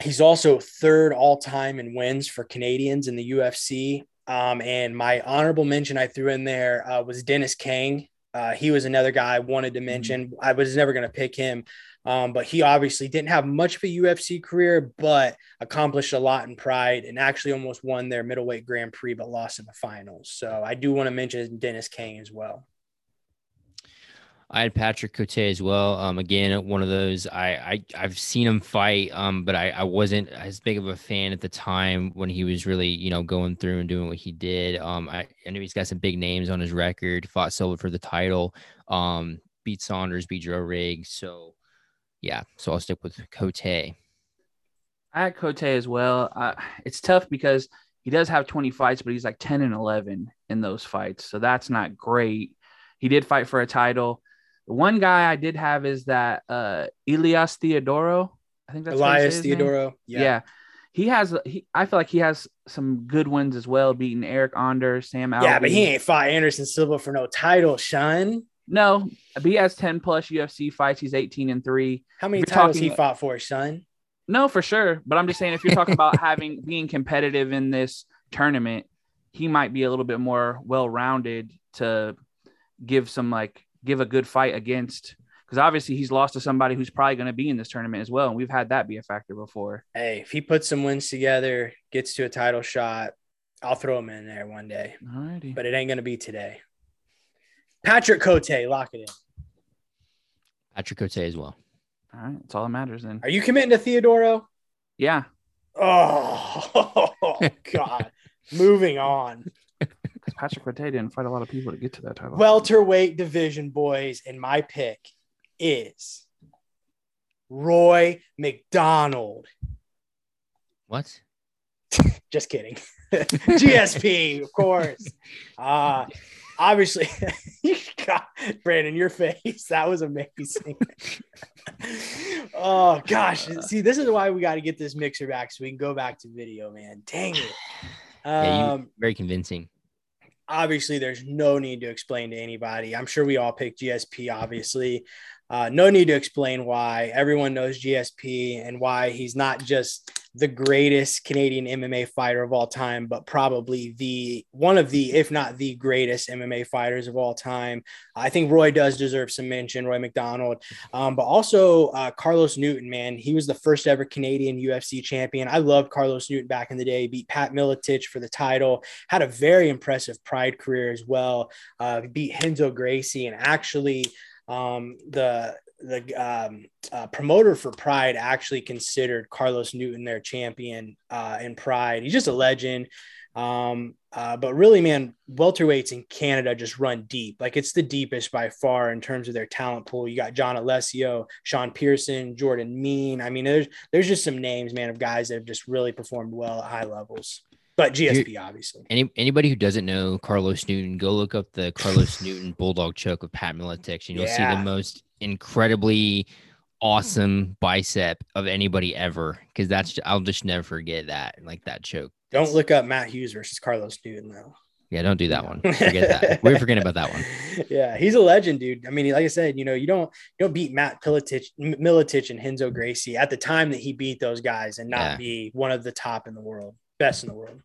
He's also third all time in wins for Canadians in the UFC. Um, and my honorable mention I threw in there uh, was Dennis Kang. Uh, he was another guy I wanted to mention. I was never going to pick him, um, but he obviously didn't have much of a UFC career, but accomplished a lot in Pride and actually almost won their middleweight Grand Prix, but lost in the finals. So I do want to mention Dennis Kang as well. I had Patrick Cote as well. Um, again, one of those I, I I've seen him fight, um, but I, I wasn't as big of a fan at the time when he was really you know going through and doing what he did. Um, I, I knew he's got some big names on his record. Fought Silva for the title. Um, beat Saunders, beat Joe Riggs. So yeah, so I'll stick with Cote. i had cote as well uh, it's tough because he does have 20 fights but he's like 10 and 11 in those fights so that's not great he did fight for a title one guy i did have is that uh elias theodorou i think that's Elias. Theodorou. Yeah. He has he I feel like he has some good ones as well, beating Eric Onder, Sam Alvey. Yeah, but he ain't fought Anderson Silva for no title, Sean. no, but he has 10 plus UFC fights. He's 18 and 3. How many titles talking- he fought for, son? No, for sure. But I'm just saying if you're talking about having being competitive in this tournament, he might be a little bit more well-rounded to give some like give a good fight against because obviously he's lost to somebody who's probably going to be in this tournament as well. And we've had that be a factor before. Hey, if he puts some wins together, gets to a title shot, I'll throw him in there one day, Alrighty. but it ain't going to be today. Patrick Cote, lock it in. Patrick Cote as well. All right. That's all that matters then. Are you committing to Theodorou? Yeah. Oh, God. Moving on. Because Patrick Cote didn't fight a lot of people to get to that title. Welterweight division, boys, and my pick is Roy MacDonald. What? Just kidding. GSP, of course. Uh obviously God, Brandon, your face. That was amazing. oh gosh. See, this is why we got to get this mixer back so we can go back to video, man. Dang it. Yeah, Um Very convincing. Obviously there's no need to explain to anybody. I'm sure we all pick GSP, obviously. Uh, no need to explain why. Everyone knows GSP and why he's not just the greatest Canadian MMA fighter of all time, but probably the one of the, if not the greatest MMA fighters of all time. I think Roy does deserve some mention, Roy MacDonald, um, but also uh, Carlos Newton. Man, he was the first ever Canadian UFC champion. I loved Carlos Newton back in the day. Beat Pat Miletich for the title. Had a very impressive Pride career as well. Uh, beat Renzo Gracie and actually um, the the um, uh, promoter for Pride actually considered Carlos Newton their champion uh, in Pride. He's just a legend. Um, uh, but really, man, welterweights in Canada just run deep. Like it's the deepest by far in terms of their talent pool. You got John Alessio, Sean Pierson, Jordan Mein. I mean, there's there's just some names, man, of guys that have just really performed well at high levels but GSP you, obviously. Any anybody who doesn't know Carlos Newton, go look up the Carlos Newton Bulldog choke of Pat Miletich, and you'll yeah. see the most incredibly awesome bicep of anybody ever. Because that's I'll just never forget that, like that choke. Don't look up Matt Hughes versus Carlos Newton though. Yeah, don't do that one. Forget that. We're forgetting about that one. Yeah, he's a legend, dude. I mean, like I said, you know, you don't you don't beat Matt Pilatich, Miletich and Henzo Gracie at the time that he beat those guys and not yeah. be one of the top in the world, best in the world.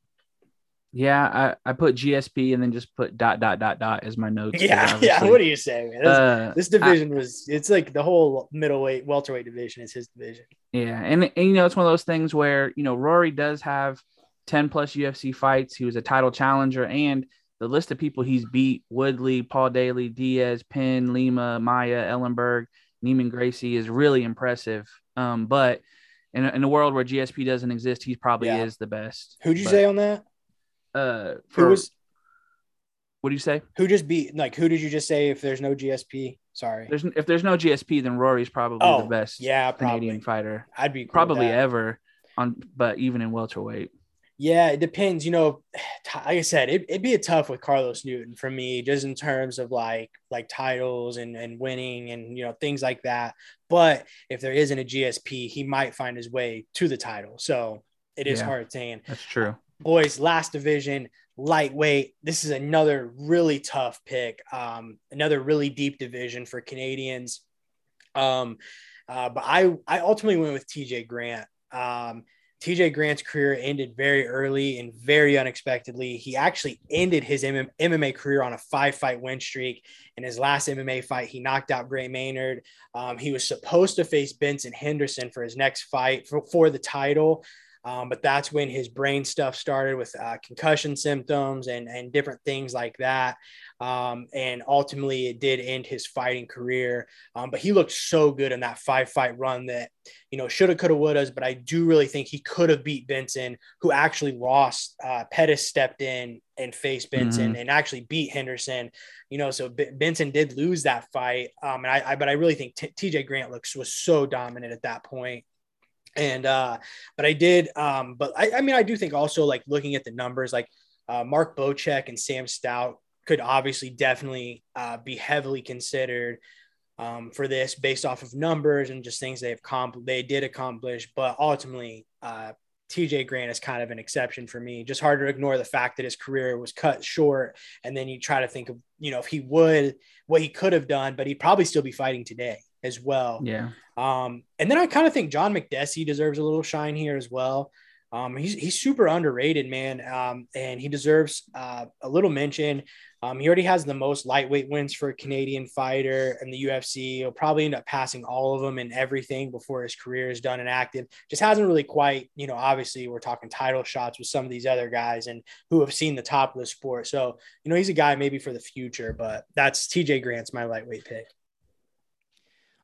Yeah, I, I put GSP and then just put dot dot dot dot as my notes. Yeah, yeah. What do you say, man? This, uh, this division I, was it's like the whole middleweight welterweight division is his division. Yeah, and, and you know it's one of those things where you know Rory does have ten plus UFC fights. He was a title challenger, and the list of people he's beat: Woodley, Paul Daley, Diaz, Penn, Lima, Maia, Ellenberg, Neiman Gracie is really impressive. Um, but in, in a world where GSP doesn't exist, he probably yeah. is the best. Who'd you but, say on that? Uh for, who was what do you say? Who just beat like who did you just say if there's no GSP? Sorry. There's if there's no GSP, then Rory's probably oh, the best yeah, Canadian fighter. I'd be cool probably ever on but even in welterweight. Yeah, it depends. You know, like I said, it, would be a tough with Carlos Newton for me, just in terms of like like titles and and winning and you know things like that. But if there isn't a GSP, he might find his way to the title. So it is yeah, hard saying. That's true boys, last division, lightweight. This is another really tough pick, um, another really deep division for Canadians. Um, uh, but I, I ultimately went with TJ Grant. Um, TJ Grant's career ended very early and very unexpectedly. He actually ended his MMA career on a five fight win streak. In his last MMA fight, he knocked out Gray Maynard. Um, he was supposed to face Benson Henderson for his next fight for, for the title. Um, but that's when his brain stuff started with uh, concussion symptoms and, and different things like that. Um, and ultimately, it did end his fighting career. Um, but he looked so good in that five fight run that, you know, shoulda, coulda, would have. But I do really think he could have beat Benson, who actually lost. Uh, Pettis stepped in and faced Benson mm-hmm. and actually beat Henderson. You know, so B- Benson did lose that fight. Um, and I, I but I really think T- TJ Grant looks was so dominant at that point and uh but i did um but I, I mean i do think also like looking at the numbers like uh, mark bocek and sam stout could obviously definitely uh, be heavily considered um, for this based off of numbers and just things they've comp- they did accomplish but ultimately uh, TJ Grant is kind of an exception for me. Just hard to ignore the fact that his career was cut short. And then you try to think of, you know, if he would, what he could have done, but he'd probably still be fighting today as well. Yeah. Um, and then I kind of think John Makdessi deserves a little shine here as well. Um, he's, he's super underrated, man. Um, and he deserves uh, a little mention. Um, he already has the most lightweight wins for a Canadian fighter in the UFC. He'll probably end up passing all of them and everything before his career is done and active. Just hasn't really quite, you know, obviously we're talking title shots with some of these other guys and who have seen the top of the sport. So, you know, he's a guy maybe for the future, but that's TJ Grant's my lightweight pick.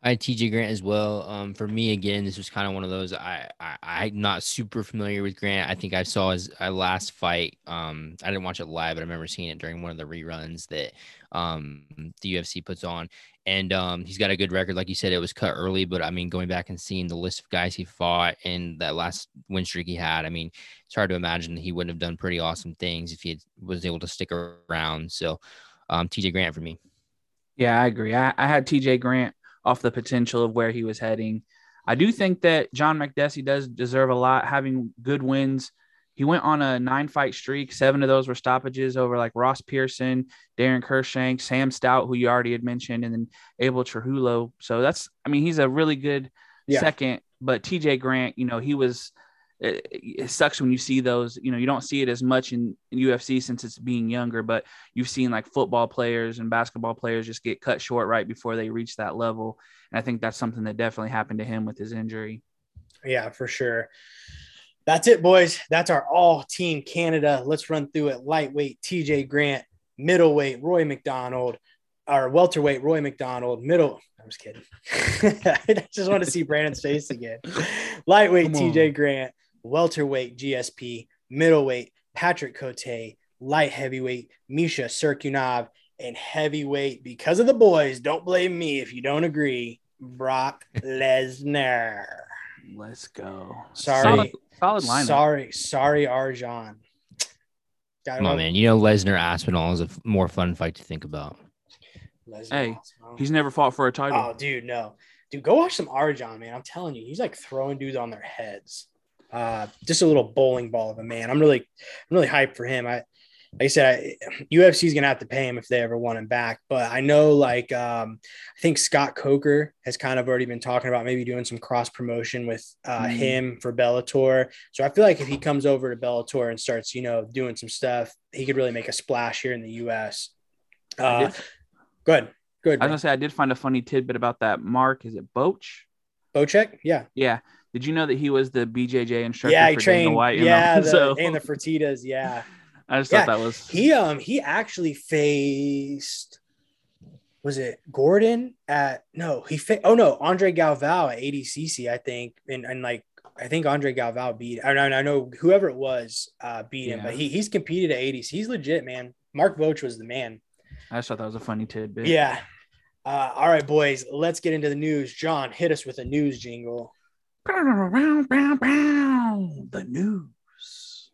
I had TJ Grant as well. Um, for me, again, this was kind of one of those. I, I am not super familiar with Grant. I think I saw his last fight. Um, I didn't watch it live, but I remember seeing it during one of the reruns that um the UFC puts on. And um, he's got a good record, like you said. It was cut early, but I mean, going back and seeing the list of guys he fought and that last win streak he had, I mean, it's hard to imagine he wouldn't have done pretty awesome things if he had, was able to stick around. So, um, TJ Grant for me. Yeah, I agree. I, I had TJ Grant off the potential of where he was heading. I do think that John Makdessi does deserve a lot, having good wins he went on a nine fight streak. Seven of those were stoppages over like Ross Pearson, Darren Kershank, Sam Stout, who you already had mentioned, and then Abel Trujillo. So that's, I mean, he's a really good Yeah. second. But TJ Grant, you know, he was. It, it sucks when you see those. You know, you don't see it as much in, in UFC since it's being younger, but you've seen like football players and basketball players just get cut short right before they reach that level. And I think that's something that definitely happened to him with his injury. Yeah, for sure. That's it, boys. That's our all team Canada. Let's run through it. Lightweight, TJ Grant, middleweight, Roy MacDonald, or welterweight, Roy MacDonald, middle. I'm just kidding. I just want to see Brandon's face again. Lightweight, TJ Grant, welterweight, GSP, middleweight, Patrick Cote, light heavyweight, Misha Cirkunov, and heavyweight, because of the boys, don't blame me if you don't agree, Brock Lesnar. Let's go. Sorry. Solid, solid lineup. Sorry, sorry, Arjan. Got Come on, man. You know Lesnar Aspinall is a f- more fun fight to think about. Hey, He's never fought for a title. oh, dude, no, dude, go watch some Arjan, man. I'm telling you, he's like throwing dudes on their heads. Uh, just a little bowling ball of a man. I'm really, I'm really hyped for him. I, like I said, I, UFC is gonna have to pay him if they ever want him back. But I know, like, um, I think Scott Coker has kind of already been talking about maybe doing some cross promotion with uh, Mm. him for Bellator. So I feel like if he comes over to Bellator and starts, you know, doing some stuff, he could really make a splash here in the US. Uh, good, good. I was gonna say I did find a funny tidbit about that. Mark, is it Boch? Bocek, yeah, Yeah. Did you know that he was the BJJ instructor yeah, Dana trained, White? yeah, the, so and the Fertitas, yeah. I just Yeah, thought that was He um he actually faced was it Gordon at no he fa- oh no Andre Galvao at ADCC I think and and like I think Andre Galvao beat I know I know whoever it was uh beat him but he he's competed at ADC he's legit man. Mark Voch was the man. I just thought that was a funny tidbit. yeah. Uh, all right boys let's get into the news. John hit us with a news jingle The news.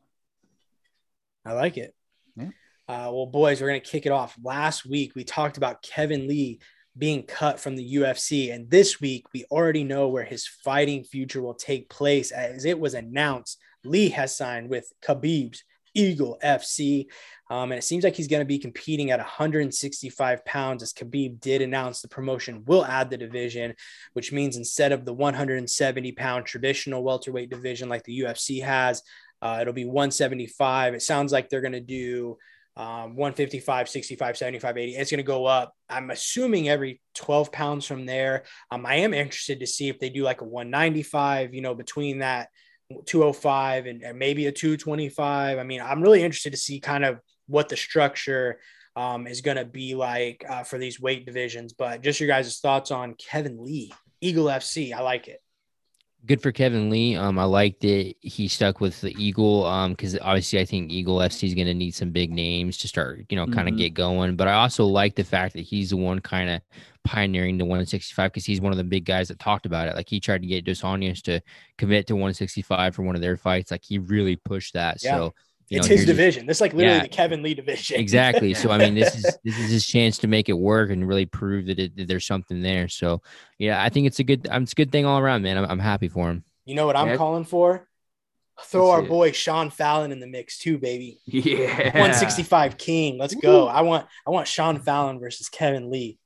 I like it. Yeah. Uh, well, boys, we're going to kick it off. Last week, we talked about Kevin Lee being cut from the UFC. And this week, we already know where his fighting future will take place. As it was announced, Lee has signed with Khabib's Eagle FC. Um, and it seems like he's going to be competing at 165 pounds, as Khabib did announce the promotion will add the division, which means instead of the 170 pound traditional welterweight division like the UFC has, uh, it'll be 175. It sounds like they're going to do um, 155, 65, 75, 80. It's going to go up. I'm assuming every 12 pounds from there. Um, I am interested to see if they do like a 195, you know, between that 205 and, and maybe a 225. I mean, I'm really interested to see kind of what the structure um, is going to be like uh, for these weight divisions. But just your guys' thoughts on Kevin Lee, Eagle FC. I like it. Good for Kevin Lee. Um, I liked it. He stuck with the Eagle. Um, because obviously I think Eagle FC is going to need some big names to start, you know, kind of Mhm. get going. But I also like the fact that he's the one kind of pioneering the 165 because he's one of the big guys that talked about it. Like he tried to get Dos Anjos to commit to 165 for one of their fights. Like he really pushed that. Yeah. So you it's know, his here's a- division. This is like literally Yeah. the Kevin Lee division. exactly. So I mean, this is this is his chance to make it work and really prove that, it, that there's something there. So yeah, I think it's a good um, it's a good thing all around, man. I'm, I'm happy for him. You know what I'm Yeah. calling for? Throw Let's our see it. boy Sean Fallon in the mix too, baby. Yeah. 165 King. Let's go. I want I want Sean Fallon versus Kevin Lee.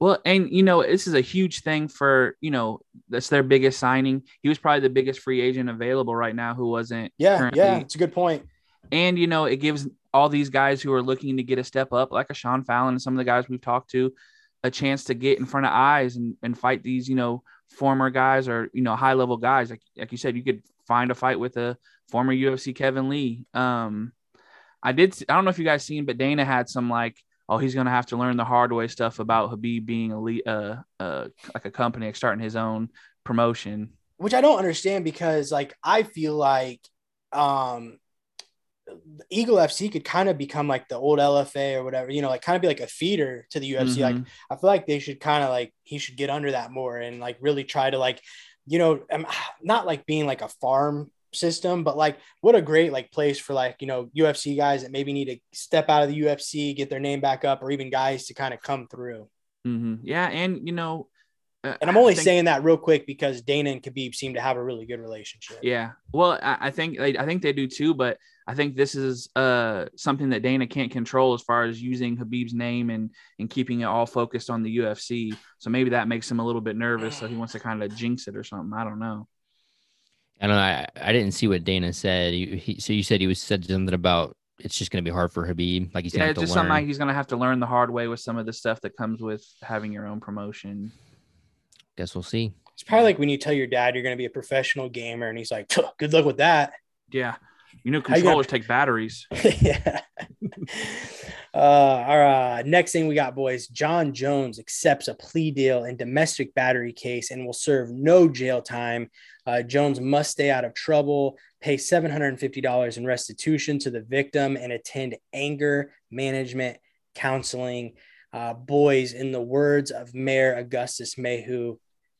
Well, and you know, this is a huge thing for you know that's their biggest signing. He was probably the biggest free agent available right now who wasn't Yeah, currently. yeah, it's a good point. And you know, it gives all these guys who are looking to get a step up, like a Sean Fallon and some of the guys we've talked to, a chance to get in front of eyes and, and fight these, you know, former guys or you know high level guys. Like like you said, you could find a fight with a former UFC Kevin Lee. Um, I did. I don't know if you guys seen, but Dana had some like, oh, he's gonna have to learn the hard way stuff about Khabib being a lead, uh, uh, like a company, like starting his own promotion. Which I don't understand because like I feel like um Eagle FC could kind of become like the old LFA or whatever, you know, like kind of be like a feeder to the UFC. Like Mhm. I feel like they should kind of like he should get under that more and like really try to like, you know, um, not like being like a farm system, but like what a great like place for like you know UFC guys that maybe need to step out of the UFC, get their name back up, or even guys to kind of come through. Mhm. Yeah, and you know, And I'm only think- saying that real quick because Dana and Khabib seem to have a really good relationship. Yeah. Well, I, I think I think they do too, but I think this is uh something that Dana can't control as far as using Khabib's name and and keeping it all focused on the UFC. So maybe that makes him a little bit nervous. So he wants to kind of jinx it or something. I don't know. I don't know. I, I didn't see what Dana said. He, he, so you said he was said something about it's just going to be hard for Khabib. Like he's going Yeah, to it's have just learn. something like he's gonna have to learn the hard way with some of the stuff that comes with having your own promotion. Guess we'll see. It's probably like when you tell your dad you're going to be a professional gamer and he's like, good luck with that. Yeah. You know, How you gonna- controllers take batteries. yeah. Uh, our uh, next thing we got, boys. Jon Jones accepts a plea deal in domestic battery case and will serve no jail time. Uh, Jones must stay out of trouble, pay $750 in restitution to the victim, and attend anger management counseling. Uh, boys, in the words of Mayor Augustus Maywho,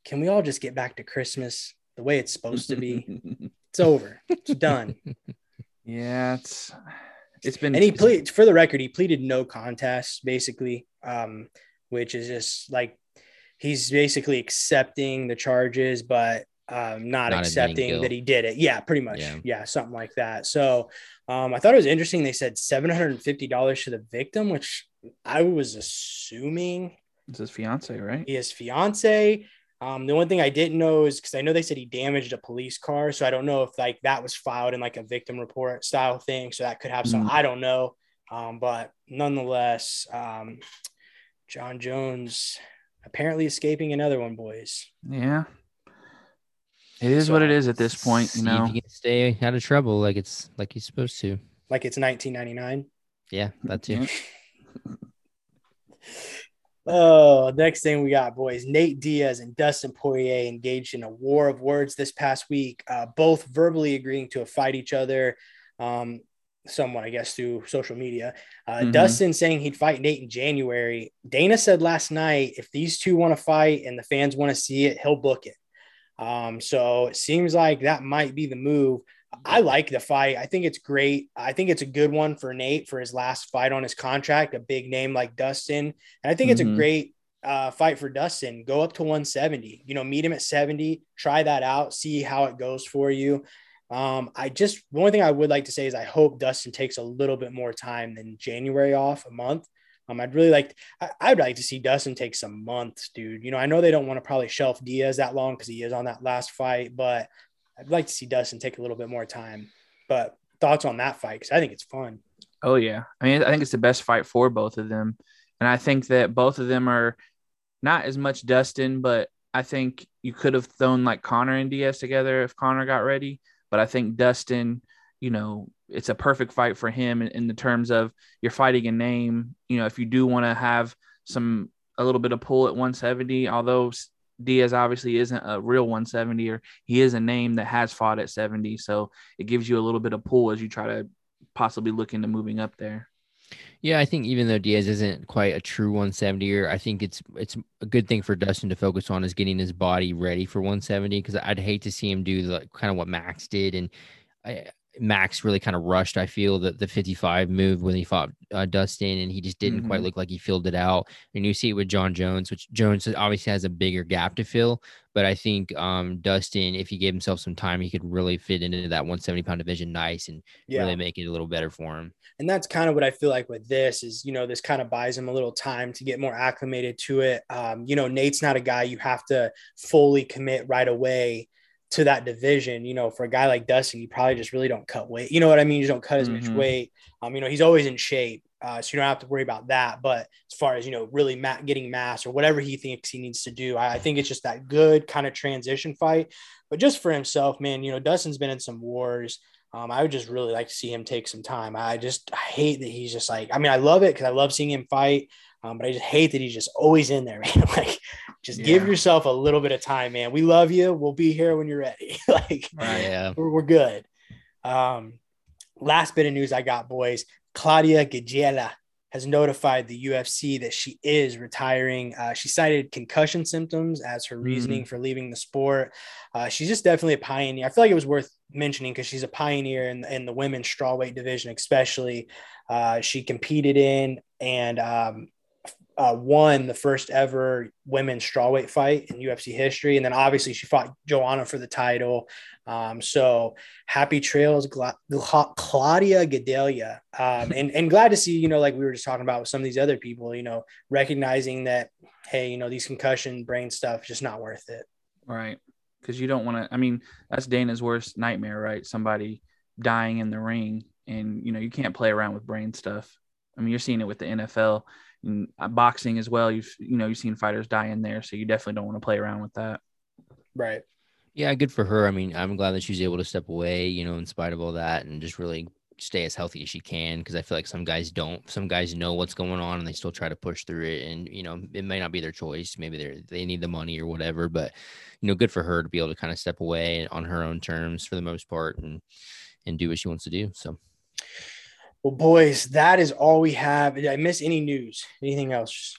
can we all just get back to Christmas the way it's supposed to be? It's over. It's done. yeah, it's it's been and he pleaded for the record he pleaded no contest basically um which is just like he's basically accepting the charges but um not, Not accepting that he did it yeah pretty much Yeah. yeah. something like that so um i thought it was interesting they said $750 to the victim which i was assuming It's his fiance, right? his fiance. Um, the one thing I didn't know is because I know they said he damaged a police car, so I don't know if like that was filed in like a victim report style thing. So that could have some. Mm. I don't know, um, but nonetheless, um, Jon Jones apparently escaping another one, boys. Yeah. It is what it is at this point, you know. if he can stay out of trouble like it's like he's supposed to. Like it's 1999. Yeah, that too. Oh, next thing we got, boys. Nate Diaz and Dustin Poirier engaged in a war of words this past week, uh, both verbally agreeing to fight each other, um, somewhat, I guess, through social media. Uh, Mhm. Dustin saying he'd fight Nate in January. Dana said last night, if these two want to fight and the fans want to see it, he'll book it. Um, so it seems like that might be the move. I like the fight. I think it's great. I think it's a good one for Nate for his last fight on his contract, a big name like Dustin. And I think it's a Mhm. great uh, fight for Dustin. Go up to 170, you know, meet him at 70, try that out, see how it goes for you. Um, I just, the only thing I would like to say is I hope Dustin takes a little bit more time than January off, a month. Um, I'd really like, I, I'd like to see Dustin take some months, dude. You know, I know they don't want to probably shelf Diaz that long because he is on that last fight, but I'd like to see Dustin take a little bit more time. But thoughts on that fight? Because I think it's fun. Oh yeah. I mean, I think it's the best fight for both of them. And I think that both of them are not as much Dustin, but I think you could have thrown like Conor and Diaz together if Conor got ready. But I think Dustin, you know, it's a perfect fight for him in, in the terms of you're fighting a name. You know, if you do want to have some a little bit of pull at 170, although Diaz obviously isn't a real 170 or he is a name that has fought at 70. So it gives you a little bit of pull as you try to possibly look into moving up there. Yeah, I think even though Diaz isn't quite a true 170er, I think it's it's a good thing for Dustin to focus on is getting his body ready for 170 because I'd hate to see him do the kind of what Max did and I, Max really kind of rushed. I feel that the 55 move when he fought uh, Dustin and he just didn't quite Mhm. look like he filled it out. And you see it with Jon Jones, which Jones obviously has a bigger gap to fill, but I think um, Dustin, if he gave himself some time, he could really fit into that 170 pound division nice and Yeah. really make it a little better for him. and that's kind of what I feel like with this is, you know, this kind of buys him a little time to get more acclimated to it. Um, you know, Nate's not a guy you have to fully commit right away to that division. You know, for a guy like Dustin, you probably just really don't cut weight. You know what I mean? You don't cut as much Mhm. weight. Um, you know, he's always in shape. Uh, so you don't have to worry about that. But as far as, you know, really ma- getting mass or whatever he thinks he needs to do, I, I think it's just that good kind of transition fight. But just for himself, man, you know, Dustin's been in some wars. Um, I would just really like to see him take some time. I just I hate that he's just like, I mean, I love it because I love seeing him fight. Um, but I just hate that he's just always in there, man. like, just give yourself a little bit of time, man. We love you. We'll be here when you're ready. like, Yeah. we're, we're good. Um, last bit of news I got, boys. Claudia Gadelha has notified the UFC that she is retiring. Uh, she cited concussion symptoms as her reasoning for leaving the sport. Uh, she's just definitely a pioneer. I feel like it was worth mentioning because she's a pioneer in, in the women's strawweight division, especially. Uh, she competed in and um, uh, won the first ever women's strawweight fight in UFC history. And then obviously she fought Joanna for the title. Um, so happy trails, Gla- Claudia Gadelha. Um, and, and glad to see, you know, like we were just talking about with some of these other people, you know, recognizing that, hey, you know, these concussion brain stuff just not worth it. Right. Cause you don't want to, I mean, that's Dana's worst nightmare, right? Somebody dying in the ring and, you know, you can't play around with brain stuff. I mean, you're seeing it with the NFL and uh, boxing as well. You've, you know, you've seen fighters die in there. So you definitely don't want to play around with that. Right. Yeah, good for her. I mean, I'm glad that she's able to step away, you know, in spite of all that and just really stay as healthy as she can because I feel like some guys don't. Some guys know what's going on and they still try to push through it. And you know, it may not be their choice. Maybe they they need the money or whatever. But you know, good for her to be able to kind of step away on her own terms for the most part and and do what she wants to do. So. Well, boys, that is all we have. Did I miss any news? Anything else?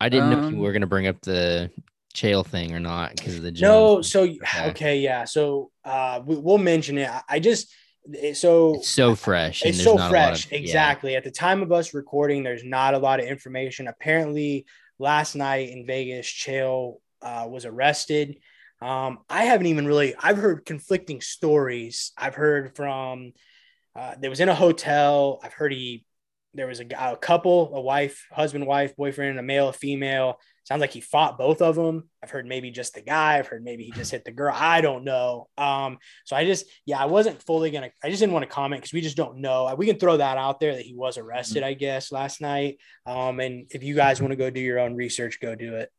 I didn't um, know if you um, were going to bring up the Chael thing or not because of the gym. no. So okay. okay, yeah. So uh, we, will mention it. I just so it's so fresh. It's so fresh. Of, exactly. Yeah. At the time of us recording, there's not a lot of information. Apparently, last night in Vegas, Chael uh, was arrested. Um, I haven't even really. I've heard conflicting stories. I've heard from. Uh, there was in a hotel. I've heard he. There was a, a couple, a wife, husband, wife, boyfriend, a male, a female Sounds like he fought both of them. I've heard maybe just the guy. I've heard maybe he just hit the girl. I don't know. Um, so I just, yeah, I wasn't fully gonna. I just didn't want to comment because we just don't know. We can throw that out there that he was arrested, I guess, last night. Um, and if you guys want to go do your own research, go do it.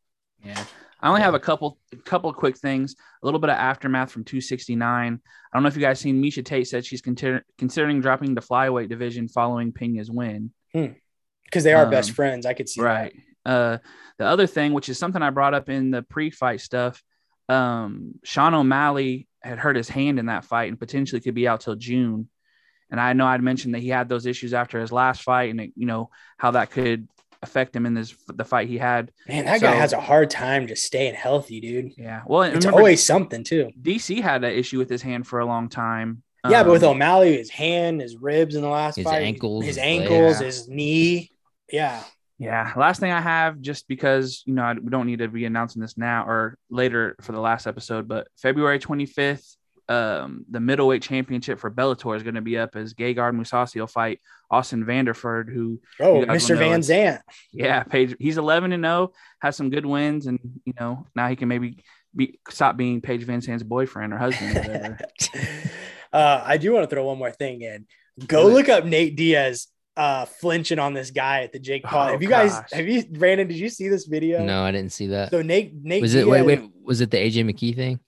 Yeah. I only have a couple couple of quick things. A little bit of aftermath from 269. I don't know if you guys seen Miesha Tate said she's consider- considering dropping the flyweight division following Pena's win. Because hmm. they are um, best friends. I could see right. That. Uh, the other thing, which is something I brought up in the pre-fight stuff, um, Sean O'Malley had hurt his hand in that fight and potentially could be out till June. And I know I'd mentioned that he had those issues after his last fight, and it, you know how that could affect him in this the fight he had. Man, that so, guy has a hard time just staying healthy, dude. Yeah, well, it's remember, always something too. DC had an issue with his hand for a long time. Yeah, um, but with um, O'Malley, his hand, his ribs in the last his fight, ankles, his ankles, his knee. Yeah, yeah. Last thing I have, just because, you know, we don't need to be announcing this now or later for the last episode, but February 25th, um, the middleweight championship for Bellator is going to be up as Gegard Mousasi will fight Austin Vanderford, who oh Mr. VanZant, yeah, Paige, he's 11 and 0, has some good wins, and you know now he can maybe be stop being Paige VanZant's boyfriend or husband. Or uh, I do want to throw one more thing in. Go look up Nate Diaz uh flinching on this guy at the Jake Paul. Oh, have you guys gosh. have you Brandon, did you see this video? No, I didn't see that. So Nate Nate Was it wait, wait, was it the AJ McKee thing?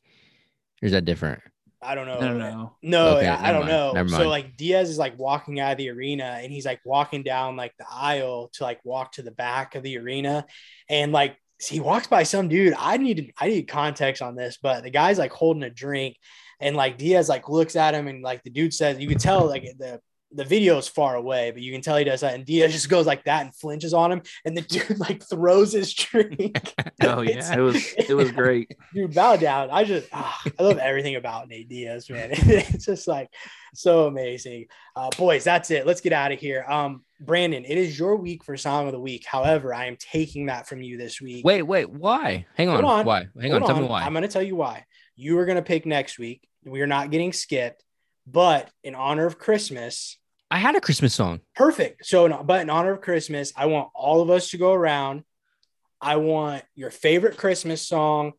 Or is that different? I don't know. No, no, no. Okay, I, I, don't mind. know. So like Diaz is like walking out of the arena and he's like walking down like the aisle to like walk to the back of the arena. And like he walks by some dude. I need I need context on this, but the guy's like holding a drink and like Diaz like looks at him and like the dude says, you can tell like the the video is far away, but you can tell he does that. And Diaz just goes like that and flinches on him, and the dude like throws his drink. oh yeah, it was it was great. Dude, bow down. I just oh, I love everything about Nate Diaz, man. it's just like so amazing. Uh, boys, that's it. Let's get out of here. Um, Brandon, it is your week for song of the week. However, I am taking that from you this week. Wait, wait, why? Hang on. on. Why? Hang on. Tell on. me why. I'm going to tell you why. You are going to pick next week. We are not getting skipped. But in honor of Christmas, I had a Christmas song. Perfect. So, but in honor of Christmas, I want all of us to go around. I want your favorite Christmas song,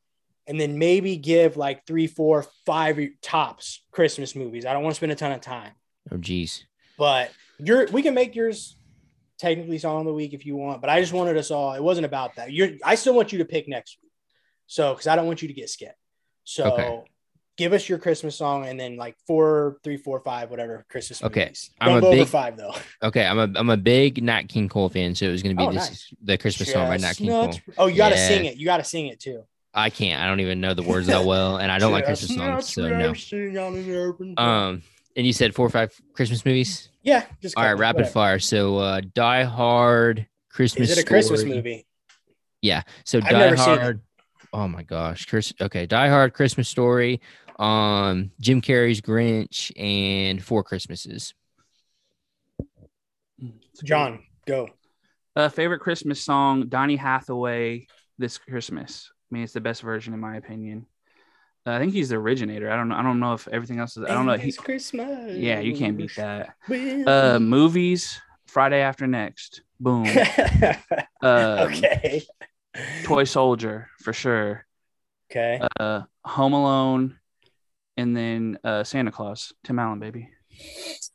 and then maybe give like three, four, five tops Christmas movies. I don't want to spend a ton of time. Oh, geez. But you're we can make yours technically song of the week if you want. But I just wanted us all. It wasn't about that. You're. I still want you to pick next week. So, because I don't want you to get skipped. So. Okay give us your Christmas song and then like four, three, four, five, whatever Christmas. Okay, movies. I'm Don't a big five though. Okay, I'm a I'm a big Nat King Cole fan, so it was gonna be oh, this nice. the Christmas Just song by Nat King Cole. Oh, you gotta yeah. sing it. You gotta sing it too. I can't. I don't even know the words that well, and I don't like Christmas songs, so no. Um, and you said four or five Christmas movies. Yeah, just all right. Rapid whatever. fire. So, uh, Die Hard, Christmas. Is it a Christmas movie? Yeah. So I've Die Hard. Oh my gosh, Chris. Okay, Die Hard, Christmas Story, um, Jim Carrey's Grinch, and Four Christmases. John, go. Uh, favorite Christmas song, Donny Hathaway, "This Christmas." I mean, it's the best version in my opinion. Uh, I think he's the originator. I don't know. I don't know if everything else is. I don't know. He, It's Christmas. yeah, you can't beat that. Uh, movies, Friday After Next, boom. Uh, okay. Toy Soldier for sure. Okay. Uh, Home Alone, and then uh, Santa Claus, Tim Allen, baby.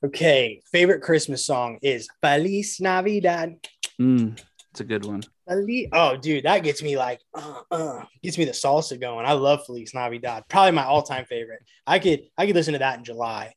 Okay. Favorite Christmas song is Feliz Navidad. Mm, it's a good one. Feliz- Oh, dude, that gets me like, uh, uh, gets me the salsa going. I love Feliz Navidad. Probably my all-time favorite. I could, I could listen to that in July.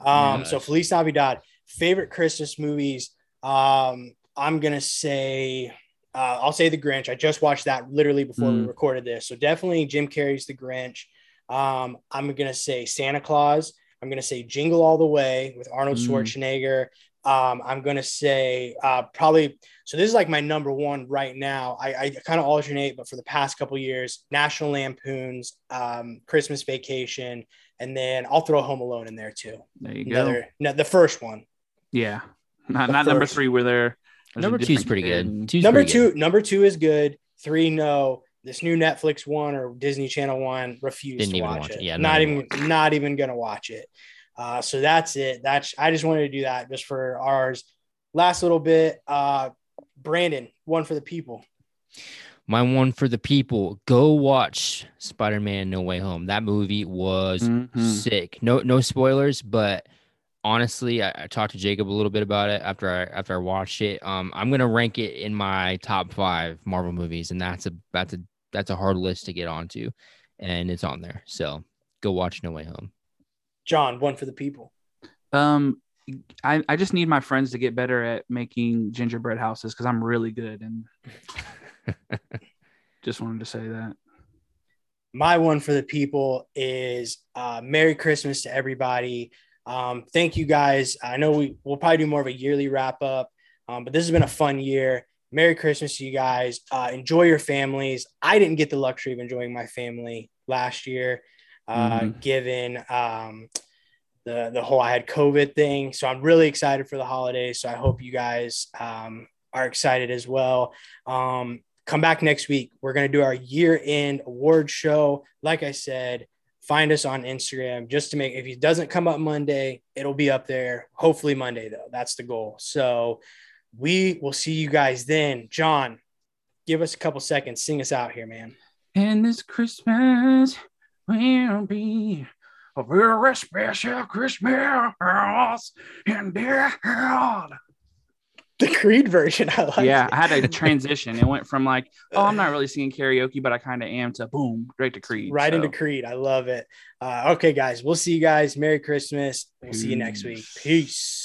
Um, Yes. so Feliz Navidad. Favorite Christmas movies. Um, I'm gonna say, uh, I'll say The Grinch. I just watched that literally before we Mm. recorded this. So definitely Jim Carrey's The Grinch. Um, I'm gonna say Santa Claus. I'm gonna say Jingle All the Way with Arnold Mm. Schwarzenegger. Um, I'm gonna say uh, probably. So this is like my number one right now. I, I kind of alternate, but for the past couple years, National Lampoons, um, Christmas Vacation, and then I'll throw Home Alone in there too. There you go. No, the first one. Yeah, not The not number three where they're there's Number two's different pretty good. Two's number pretty two, good. number two is good. Three, no. This new Netflix one or Disney Channel one, Refused Didn't to even watch, watch it. it. Yeah, not not even, even not even gonna watch it. Uh, so that's it. That's I just wanted to do that just for ours. Last little bit. Uh, Brandon, one for the people. My one for the people. Go watch Spider-Man: No Way Home. That movie was Mhm. sick. No, no spoilers, but honestly, I, I talked to Jacob a little bit about it after I after I watched it. Um, I'm gonna rank it in my top five Marvel movies, and that's a that's a that's a hard list to get onto, and it's on there. So go watch No Way Home. John, one for the people. Um, I I just need my friends to get better at making gingerbread houses because I'm really good and just wanted to say that. my one for the people is uh, Merry Christmas to everybody. Um, thank you guys. I know we will probably do more of a yearly wrap up, um, but this has been a fun year. Merry Christmas to you guys. Uh, enjoy your families. I didn't get the luxury of enjoying my family last year, uh, Mhm. given um, the the whole I had COVID thing. So I'm really excited for the holidays. So I hope you guys um, are excited as well. Um, come back next week. We're going to do our year end award show. Like I said, find us on Instagram just to make, if it doesn't come up Monday, it'll be up there. Hopefully Monday though. That's the goal. So we will see you guys then. John, give us a couple seconds. Sing us out here, man. And this Christmas will be a very special Christmas indeed. The Creed version. I like yeah. I had a transition. It went from like, oh, I'm not really singing karaoke, but I kind of am to boom, right to Creed. right So, into Creed. I love it. Uh, okay, guys, we'll see you guys. Merry Christmas. We'll see you next week. Peace. Peace.